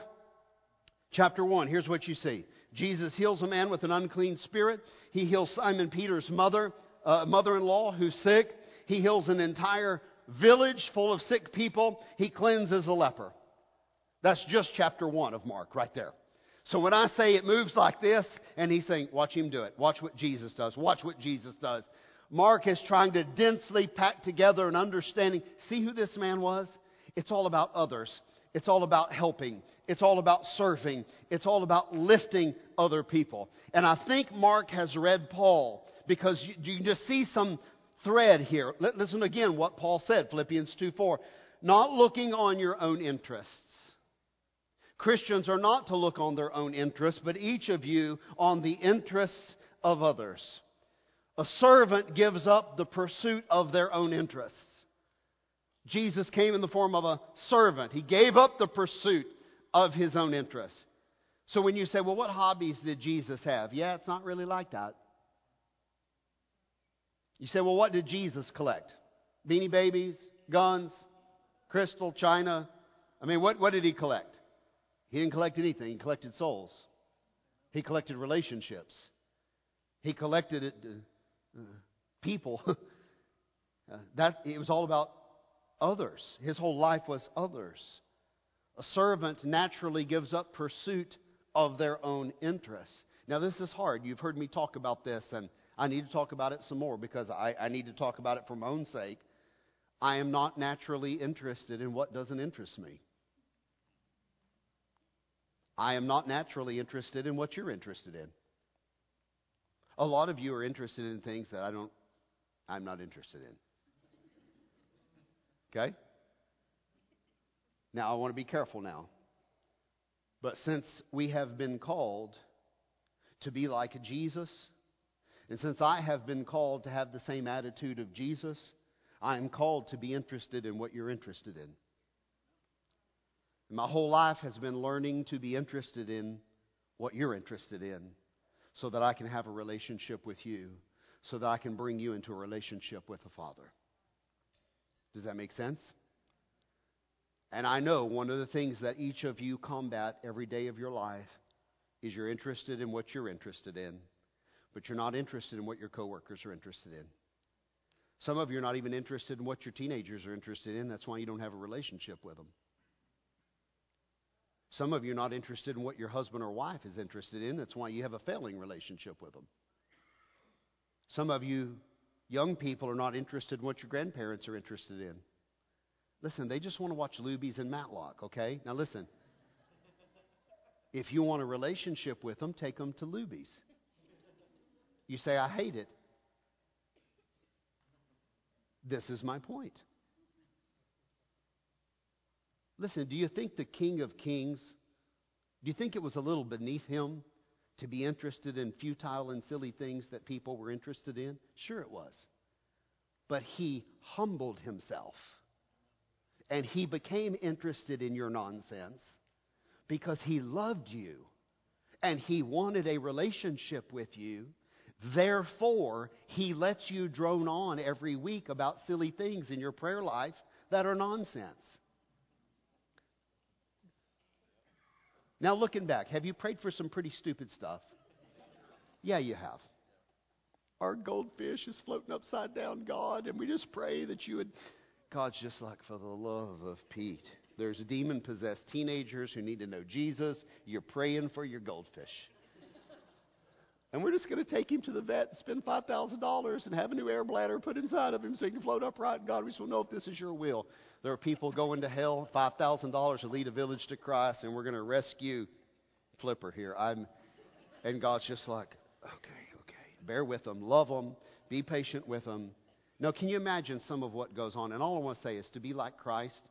chapter 1, here's what you see Jesus heals a man with an unclean spirit. He heals Simon Peter's mother, uh, mother-in-law who's sick. He heals an entire village full of sick people. He cleanses a leper. That's just chapter 1 of Mark right there. So when I say it moves like this, and he's saying, watch him do it. Watch what Jesus does. Watch what Jesus does. Mark is trying to densely pack together an understanding. See who this man was? It's all about others. It's all about helping. It's all about serving. It's all about lifting other people. And I think Mark has read Paul because you, you can just see some thread here. Listen again what Paul said, Philippians 2 4. Not looking on your own interests Christians are not to look on their own interests, but each of you on the interests of others. A servant gives up the pursuit of their own interests. Jesus came in the form of a servant. He gave up the pursuit of his own interests. So when you say, well, what hobbies did Jesus have? Yeah, it's not really like that. You say, well, what did Jesus collect? Beanie babies, guns, crystal, china? I mean, what, what did he collect? He didn't collect anything, he collected souls. He collected relationships. He collected it, uh, people. uh, that it was all about others. His whole life was others. A servant naturally gives up pursuit of their own interests. Now, this is hard. You've heard me talk about this, and I need to talk about it some more because I, I need to talk about it for my own sake. I am not naturally interested in what doesn't interest me. I am not naturally interested in what you're interested in. A lot of you are interested in things that I don't, I'm not interested in. Okay? Now, I want to be careful now. But since we have been called to be like Jesus, and since I have been called to have the same attitude of Jesus, I am called to be interested in what you're interested in. My whole life has been learning to be interested in what you're interested in so that I can have a relationship with you, so that I can bring you into a relationship with the Father. Does that make sense? And I know one of the things that each of you combat every day of your life is you're interested in what you're interested in, but you're not interested in what your coworkers are interested in. Some of you are not even interested in what your teenagers are interested in. That's why you don't have a relationship with them. Some of you are not interested in what your husband or wife is interested in. That's why you have a failing relationship with them. Some of you young people are not interested in what your grandparents are interested in. Listen, they just want to watch Luby's and Matlock, okay? Now listen. If you want a relationship with them, take them to Luby's. You say, I hate it. This is my point. Listen, do you think the King of Kings, do you think it was a little beneath him to be interested in futile and silly things that people were interested in? Sure, it was. But he humbled himself and he became interested in your nonsense because he loved you and he wanted a relationship with you. Therefore, he lets you drone on every week about silly things in your prayer life that are nonsense. Now, looking back, have you prayed for some pretty stupid stuff? Yeah, you have. Our goldfish is floating upside down, God, and we just pray that you would. God's just like, for the love of Pete. There's demon possessed teenagers who need to know Jesus. You're praying for your goldfish. And we're just going to take him to the vet and spend $5,000 and have a new air bladder put inside of him so he can float upright. God, we just to know if this is your will. There are people going to hell, $5,000 to lead a village to Christ, and we're going to rescue Flipper here. I'm, and God's just like, okay, okay, bear with them, love them, be patient with them. Now, can you imagine some of what goes on? And all I want to say is to be like Christ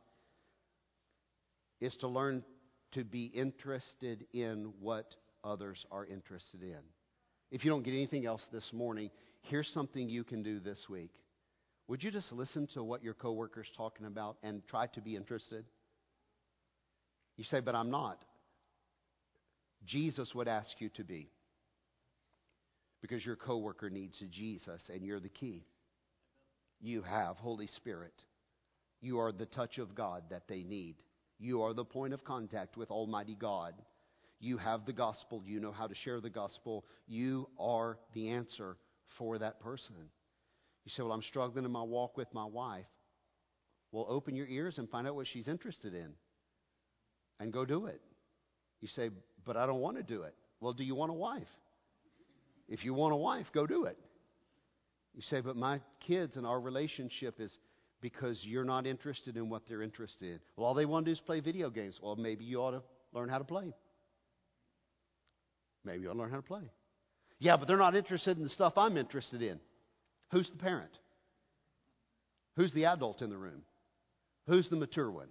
is to learn to be interested in what others are interested in. If you don't get anything else this morning, here's something you can do this week. Would you just listen to what your coworker's talking about and try to be interested? You say, but I'm not. Jesus would ask you to be. Because your coworker needs Jesus and you're the key. You have Holy Spirit. You are the touch of God that they need. You are the point of contact with Almighty God. You have the gospel. You know how to share the gospel. You are the answer for that person. You say, Well, I'm struggling in my walk with my wife. Well, open your ears and find out what she's interested in and go do it. You say, But I don't want to do it. Well, do you want a wife? If you want a wife, go do it. You say, But my kids and our relationship is because you're not interested in what they're interested in. Well, all they want to do is play video games. Well, maybe you ought to learn how to play. Maybe you ought to learn how to play. Yeah, but they're not interested in the stuff I'm interested in. Who's the parent? Who's the adult in the room? Who's the mature one?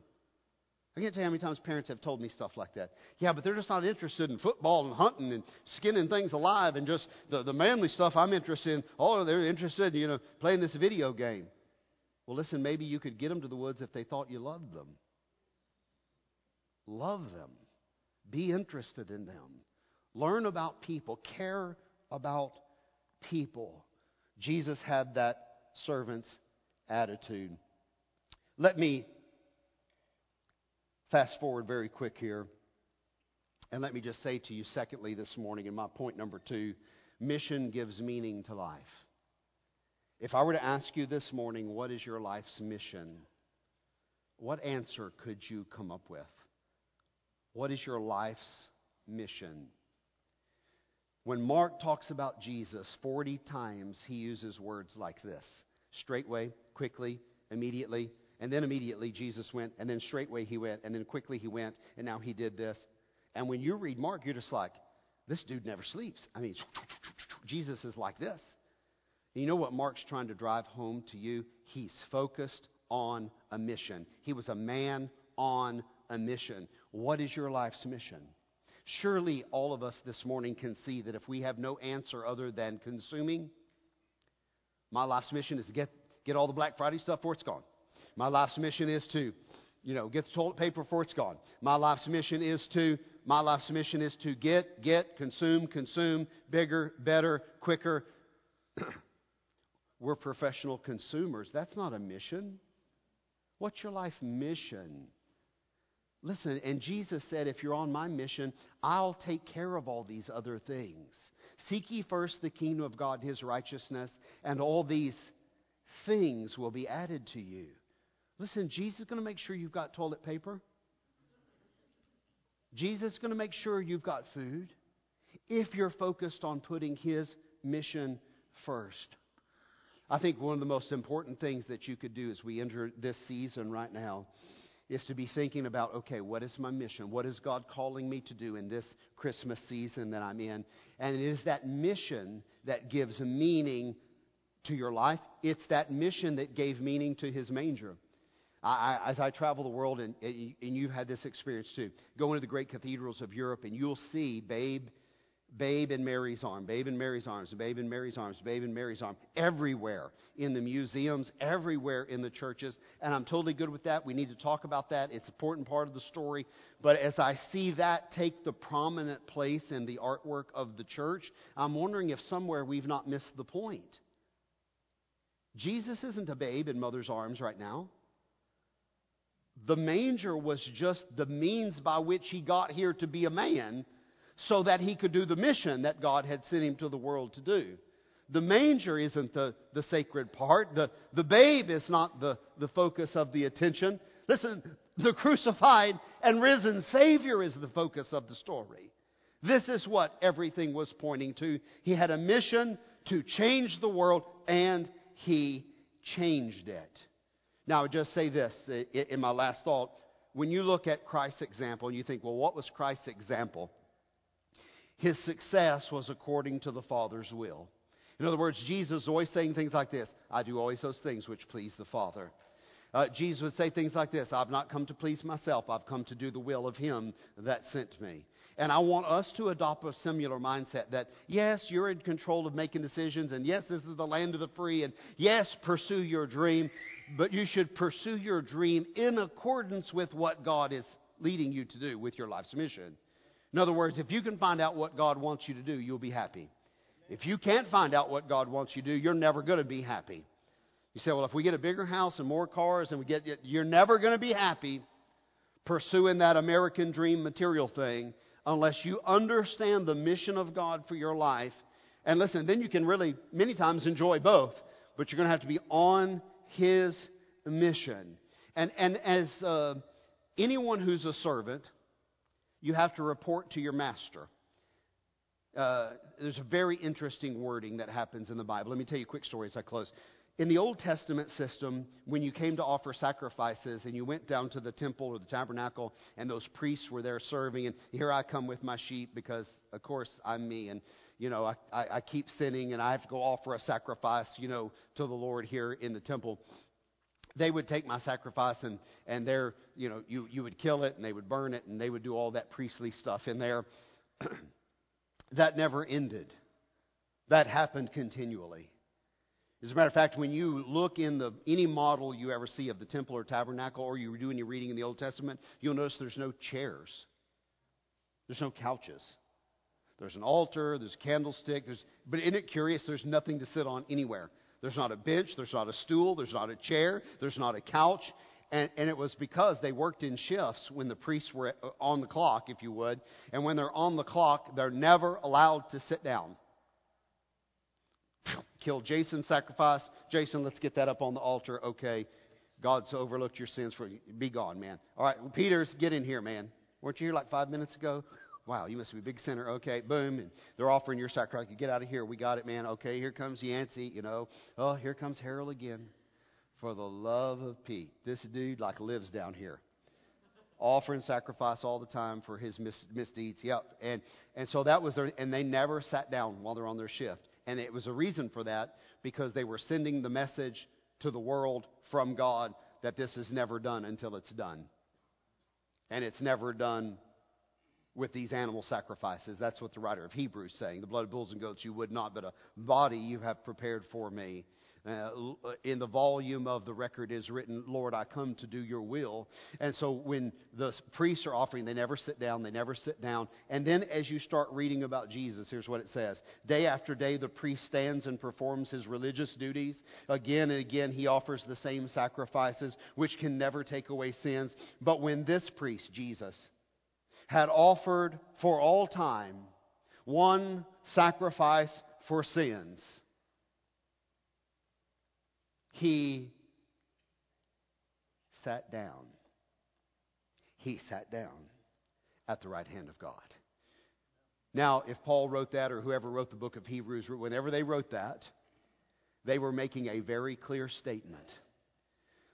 I can't tell you how many times parents have told me stuff like that. Yeah, but they're just not interested in football and hunting and skinning things alive and just the, the manly stuff I'm interested in. Oh, they're interested in, you know, playing this video game. Well, listen, maybe you could get them to the woods if they thought you loved them. Love them. Be interested in them. Learn about people. Care about people. Jesus had that servant's attitude. Let me fast forward very quick here. And let me just say to you, secondly, this morning, in my point number two, mission gives meaning to life. If I were to ask you this morning, what is your life's mission? What answer could you come up with? What is your life's mission? When Mark talks about Jesus 40 times, he uses words like this straightway, quickly, immediately, and then immediately Jesus went, and then straightway he went, and then quickly he went, and now he did this. And when you read Mark, you're just like, this dude never sleeps. I mean, Jesus is like this. You know what Mark's trying to drive home to you? He's focused on a mission. He was a man on a mission. What is your life's mission? Surely all of us this morning can see that if we have no answer other than consuming, my life's mission is to get, get all the Black Friday stuff before it's gone. My life's mission is to, you know, get the toilet paper before it's gone. My life's mission is to, my life's mission is to get, get, consume, consume, bigger, better, quicker. We're professional consumers. That's not a mission. What's your life mission? Listen, and Jesus said, if you're on my mission, I'll take care of all these other things. Seek ye first the kingdom of God and his righteousness, and all these things will be added to you. Listen, Jesus is going to make sure you've got toilet paper. Jesus is going to make sure you've got food if you're focused on putting his mission first. I think one of the most important things that you could do as we enter this season right now is to be thinking about okay, what is my mission? What is God calling me to do in this Christmas season that I'm in? And it is that mission that gives meaning to your life. It's that mission that gave meaning to his manger. I, I, as I travel the world, and, and you've had this experience too, go into the great cathedrals of Europe, and you'll see babe Babe in Mary's arm, babe in Mary's arms, babe in Mary's arms, babe in Mary's arm, everywhere in the museums, everywhere in the churches. And I'm totally good with that. We need to talk about that. It's an important part of the story. But as I see that take the prominent place in the artwork of the church, I'm wondering if somewhere we've not missed the point. Jesus isn't a babe in mother's arms right now. The manger was just the means by which he got here to be a man so that he could do the mission that God had sent him to the world to do. The manger isn't the, the sacred part. The, the babe is not the, the focus of the attention. Listen, the crucified and risen Savior is the focus of the story. This is what everything was pointing to. He had a mission to change the world, and he changed it. Now, just say this in my last thought. When you look at Christ's example and you think, well, what was Christ's example? His success was according to the Father's will. In other words, Jesus was always saying things like this I do always those things which please the Father. Uh, Jesus would say things like this I've not come to please myself, I've come to do the will of Him that sent me. And I want us to adopt a similar mindset that, yes, you're in control of making decisions, and yes, this is the land of the free, and yes, pursue your dream, but you should pursue your dream in accordance with what God is leading you to do with your life's mission. In other words, if you can find out what God wants you to do, you'll be happy. If you can't find out what God wants you to do, you're never going to be happy. You say, well, if we get a bigger house and more cars and we get, you're never going to be happy pursuing that American dream material thing unless you understand the mission of God for your life. And listen, then you can really, many times, enjoy both, but you're going to have to be on His mission. And, and as uh, anyone who's a servant, you have to report to your master. Uh, there's a very interesting wording that happens in the Bible. Let me tell you a quick story as I close. In the Old Testament system, when you came to offer sacrifices and you went down to the temple or the tabernacle and those priests were there serving, and here I come with my sheep because, of course, I'm me and, you know, I, I, I keep sinning and I have to go offer a sacrifice, you know, to the Lord here in the temple they would take my sacrifice and, and there, you know, you, you would kill it and they would burn it and they would do all that priestly stuff in there. that never ended. That happened continually. As a matter of fact, when you look in the any model you ever see of the temple or tabernacle, or you do any reading in the Old Testament, you'll notice there's no chairs. There's no couches. There's an altar, there's a candlestick, there's but isn't it curious there's nothing to sit on anywhere. There's not a bench, there's not a stool, there's not a chair, there's not a couch. And, and, it was because they worked in shifts when the priests were uh, on the clock, if you would. And when they're on the clock, they're never allowed to sit down. Kill Jason, sacrifice. Jason, let's get that up on the altar. Okay. God's overlooked your sins for you. Be gone, man. All right, well, Peters, get in here, man. Weren't you here like five minutes ago? Wow, you must be a big sinner. Okay, boom. And they're offering your sacrifice. You get out of here. We got it, man. Okay, here comes Yancey, you know. Oh, here comes Harold again. For the love of Pete. This dude, like, lives down here. Offering sacrifice all the time for his mis- misdeeds. Yep. And, and so that was their, and they never sat down while they're on their shift. And it was a reason for that because they were sending the message to the world from God that this is never done until it's done. And it's never done with these animal sacrifices. That's what the writer of Hebrews is saying. The blood of bulls and goats you would not, but a body you have prepared for me. Uh, in the volume of the record is written, Lord, I come to do your will. And so when the priests are offering, they never sit down, they never sit down. And then as you start reading about Jesus, here's what it says Day after day, the priest stands and performs his religious duties. Again and again, he offers the same sacrifices, which can never take away sins. But when this priest, Jesus, had offered for all time one sacrifice for sins, he sat down. He sat down at the right hand of God. Now, if Paul wrote that or whoever wrote the book of Hebrews, whenever they wrote that, they were making a very clear statement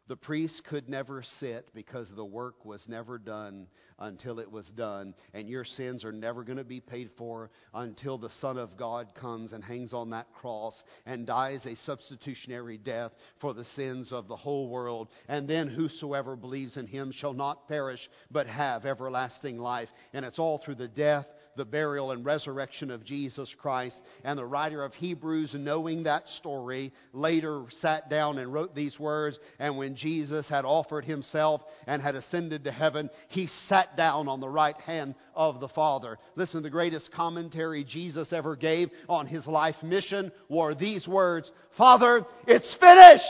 the priest could never sit because the work was never done until it was done. And your sins are never going to be paid for until the Son of God comes and hangs on that cross and dies a substitutionary death for the sins of the whole world. And then whosoever believes in him shall not perish but have everlasting life. And it's all through the death the burial and resurrection of Jesus Christ. And the writer of Hebrews, knowing that story, later sat down and wrote these words. And when Jesus had offered himself and had ascended to heaven, he sat down on the right hand of the Father. Listen, the greatest commentary Jesus ever gave on his life mission were these words Father, it's finished!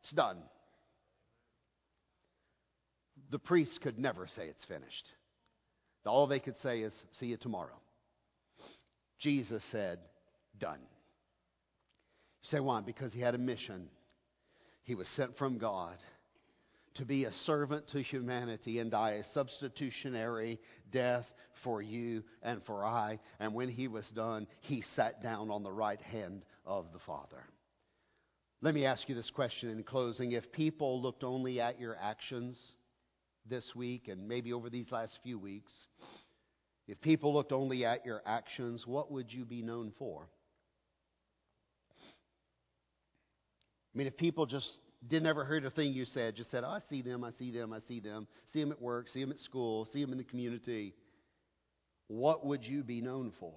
It's done. The priest could never say it's finished. All they could say is, See you tomorrow. Jesus said, Done. You say, why? Because he had a mission. He was sent from God to be a servant to humanity and die a substitutionary death for you and for I. And when he was done, he sat down on the right hand of the Father. Let me ask you this question in closing. If people looked only at your actions, this week and maybe over these last few weeks, if people looked only at your actions, what would you be known for? I mean, if people just didn't ever heard a thing you said, just said, oh, I see them, I see them, I see them, see them at work, see them at school, see them in the community, what would you be known for?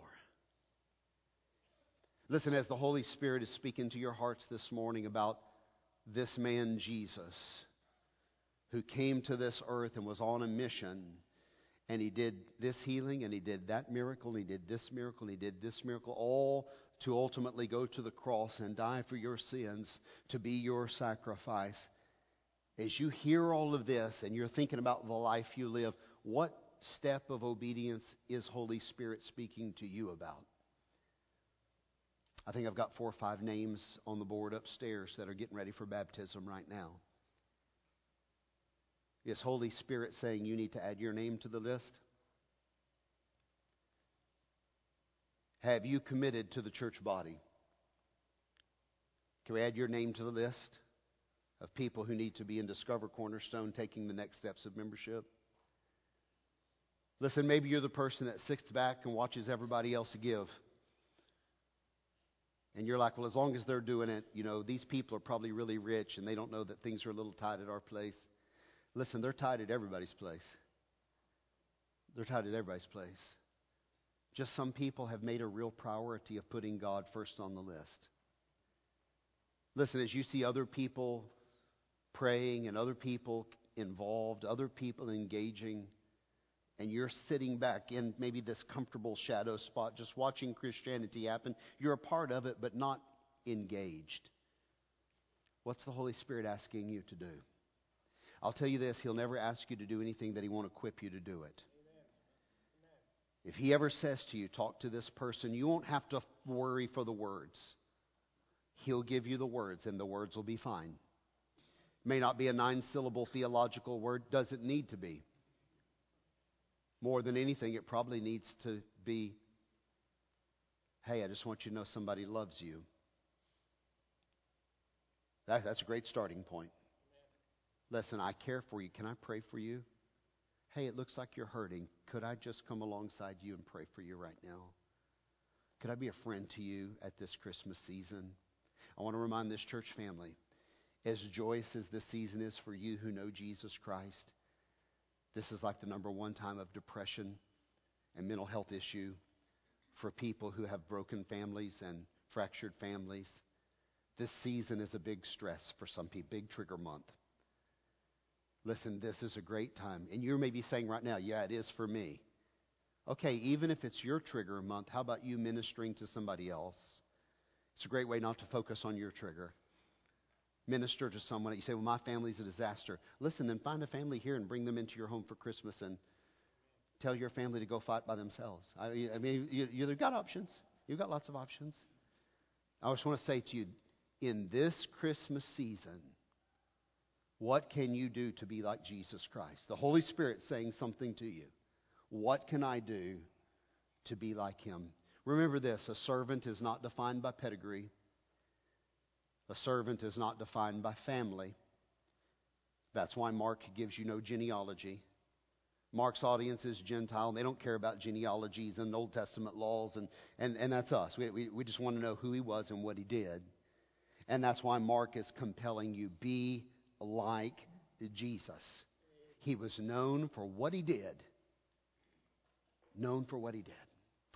Listen, as the Holy Spirit is speaking to your hearts this morning about this man, Jesus, who came to this earth and was on a mission. And he did this healing, and he did that miracle, and he did this miracle, and he did this miracle, all to ultimately go to the cross and die for your sins, to be your sacrifice. As you hear all of this and you're thinking about the life you live, what step of obedience is Holy Spirit speaking to you about? I think I've got four or five names on the board upstairs that are getting ready for baptism right now. Is Holy Spirit saying you need to add your name to the list? Have you committed to the church body? Can we add your name to the list of people who need to be in Discover Cornerstone taking the next steps of membership? Listen, maybe you're the person that sits back and watches everybody else give. And you're like, well, as long as they're doing it, you know, these people are probably really rich and they don't know that things are a little tight at our place. Listen, they're tied at everybody's place. They're tied at everybody's place. Just some people have made a real priority of putting God first on the list. Listen, as you see other people praying and other people involved, other people engaging, and you're sitting back in maybe this comfortable shadow spot just watching Christianity happen, you're a part of it, but not engaged. What's the Holy Spirit asking you to do? I'll tell you this He'll never ask you to do anything that He won't equip you to do it. If He ever says to you, talk to this person, you won't have to worry for the words. He'll give you the words, and the words will be fine. May not be a nine syllable theological word, doesn't need to be. More than anything, it probably needs to be hey, I just want you to know somebody loves you. That, that's a great starting point. Listen, I care for you. Can I pray for you? Hey, it looks like you're hurting. Could I just come alongside you and pray for you right now? Could I be a friend to you at this Christmas season? I want to remind this church family, as joyous as this season is for you who know Jesus Christ, this is like the number one time of depression and mental health issue for people who have broken families and fractured families. This season is a big stress for some people, big trigger month. Listen, this is a great time. And you may be saying right now, yeah, it is for me. Okay, even if it's your trigger month, how about you ministering to somebody else? It's a great way not to focus on your trigger. Minister to someone. You say, well, my family's a disaster. Listen, then find a family here and bring them into your home for Christmas and tell your family to go fight by themselves. I, mean, you, you've got options. You've got lots of options. I just want to say to you, in this Christmas season, what can you do to be like Jesus Christ? The Holy Spirit saying something to you. What can I do to be like him? Remember this a servant is not defined by pedigree, a servant is not defined by family. That's why Mark gives you no genealogy. Mark's audience is Gentile, they don't care about genealogies and Old Testament laws, and, and, and that's us. We, we, we just want to know who he was and what he did. And that's why Mark is compelling you be like Jesus. He was known for what he did. Known for what he did.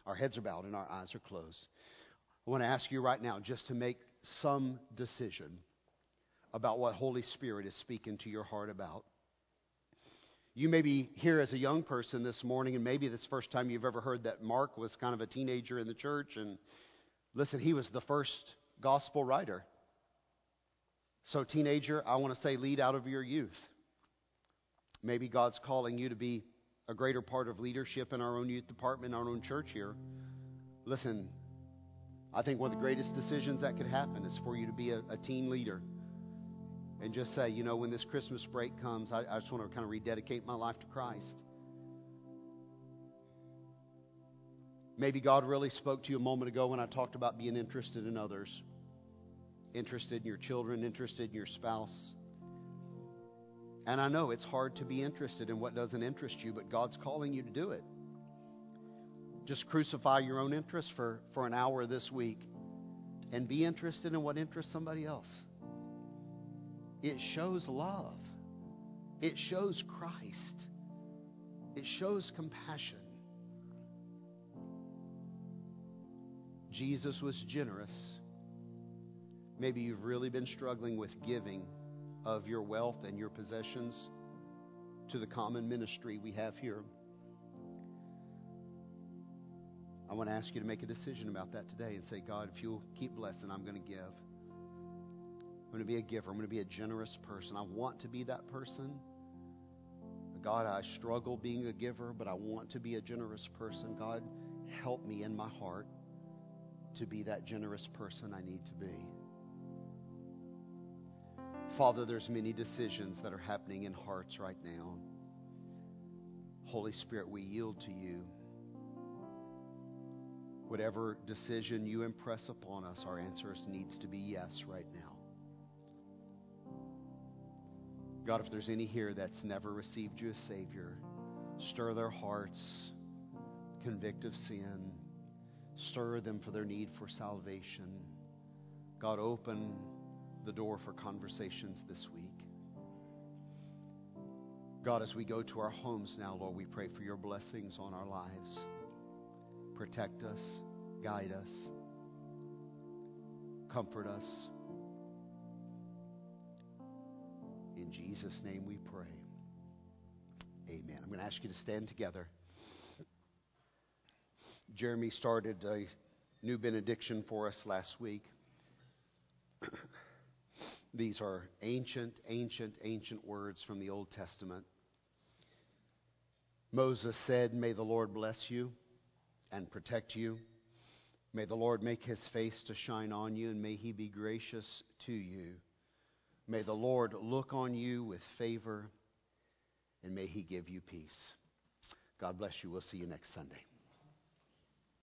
Our heads are bowed and our eyes are closed. I want to ask you right now just to make some decision about what Holy Spirit is speaking to your heart about. You may be here as a young person this morning, and maybe this first time you've ever heard that Mark was kind of a teenager in the church. And listen, he was the first gospel writer. So, teenager, I want to say lead out of your youth. Maybe God's calling you to be a greater part of leadership in our own youth department, our own church here. Listen, I think one of the greatest decisions that could happen is for you to be a, a teen leader and just say, you know, when this Christmas break comes, I, I just want to kind of rededicate my life to Christ. Maybe God really spoke to you a moment ago when I talked about being interested in others interested in your children, interested in your spouse. And I know it's hard to be interested in what doesn't interest you, but God's calling you to do it. Just crucify your own interests for, for an hour this week and be interested in what interests somebody else. It shows love, it shows Christ, it shows compassion. Jesus was generous Maybe you've really been struggling with giving of your wealth and your possessions to the common ministry we have here. I want to ask you to make a decision about that today and say, God, if you'll keep blessing, I'm going to give. I'm going to be a giver. I'm going to be a generous person. I want to be that person. God, I struggle being a giver, but I want to be a generous person. God, help me in my heart to be that generous person I need to be. Father, there's many decisions that are happening in hearts right now. Holy Spirit, we yield to you. Whatever decision you impress upon us, our answer needs to be yes right now. God, if there's any here that's never received you as Savior, stir their hearts, convict of sin, stir them for their need for salvation. God, open the door for conversations this week. God, as we go to our homes now, Lord, we pray for your blessings on our lives. Protect us, guide us, comfort us. In Jesus' name we pray. Amen. I'm going to ask you to stand together. Jeremy started a new benediction for us last week. These are ancient, ancient, ancient words from the Old Testament. Moses said, May the Lord bless you and protect you. May the Lord make his face to shine on you, and may he be gracious to you. May the Lord look on you with favor, and may he give you peace. God bless you. We'll see you next Sunday.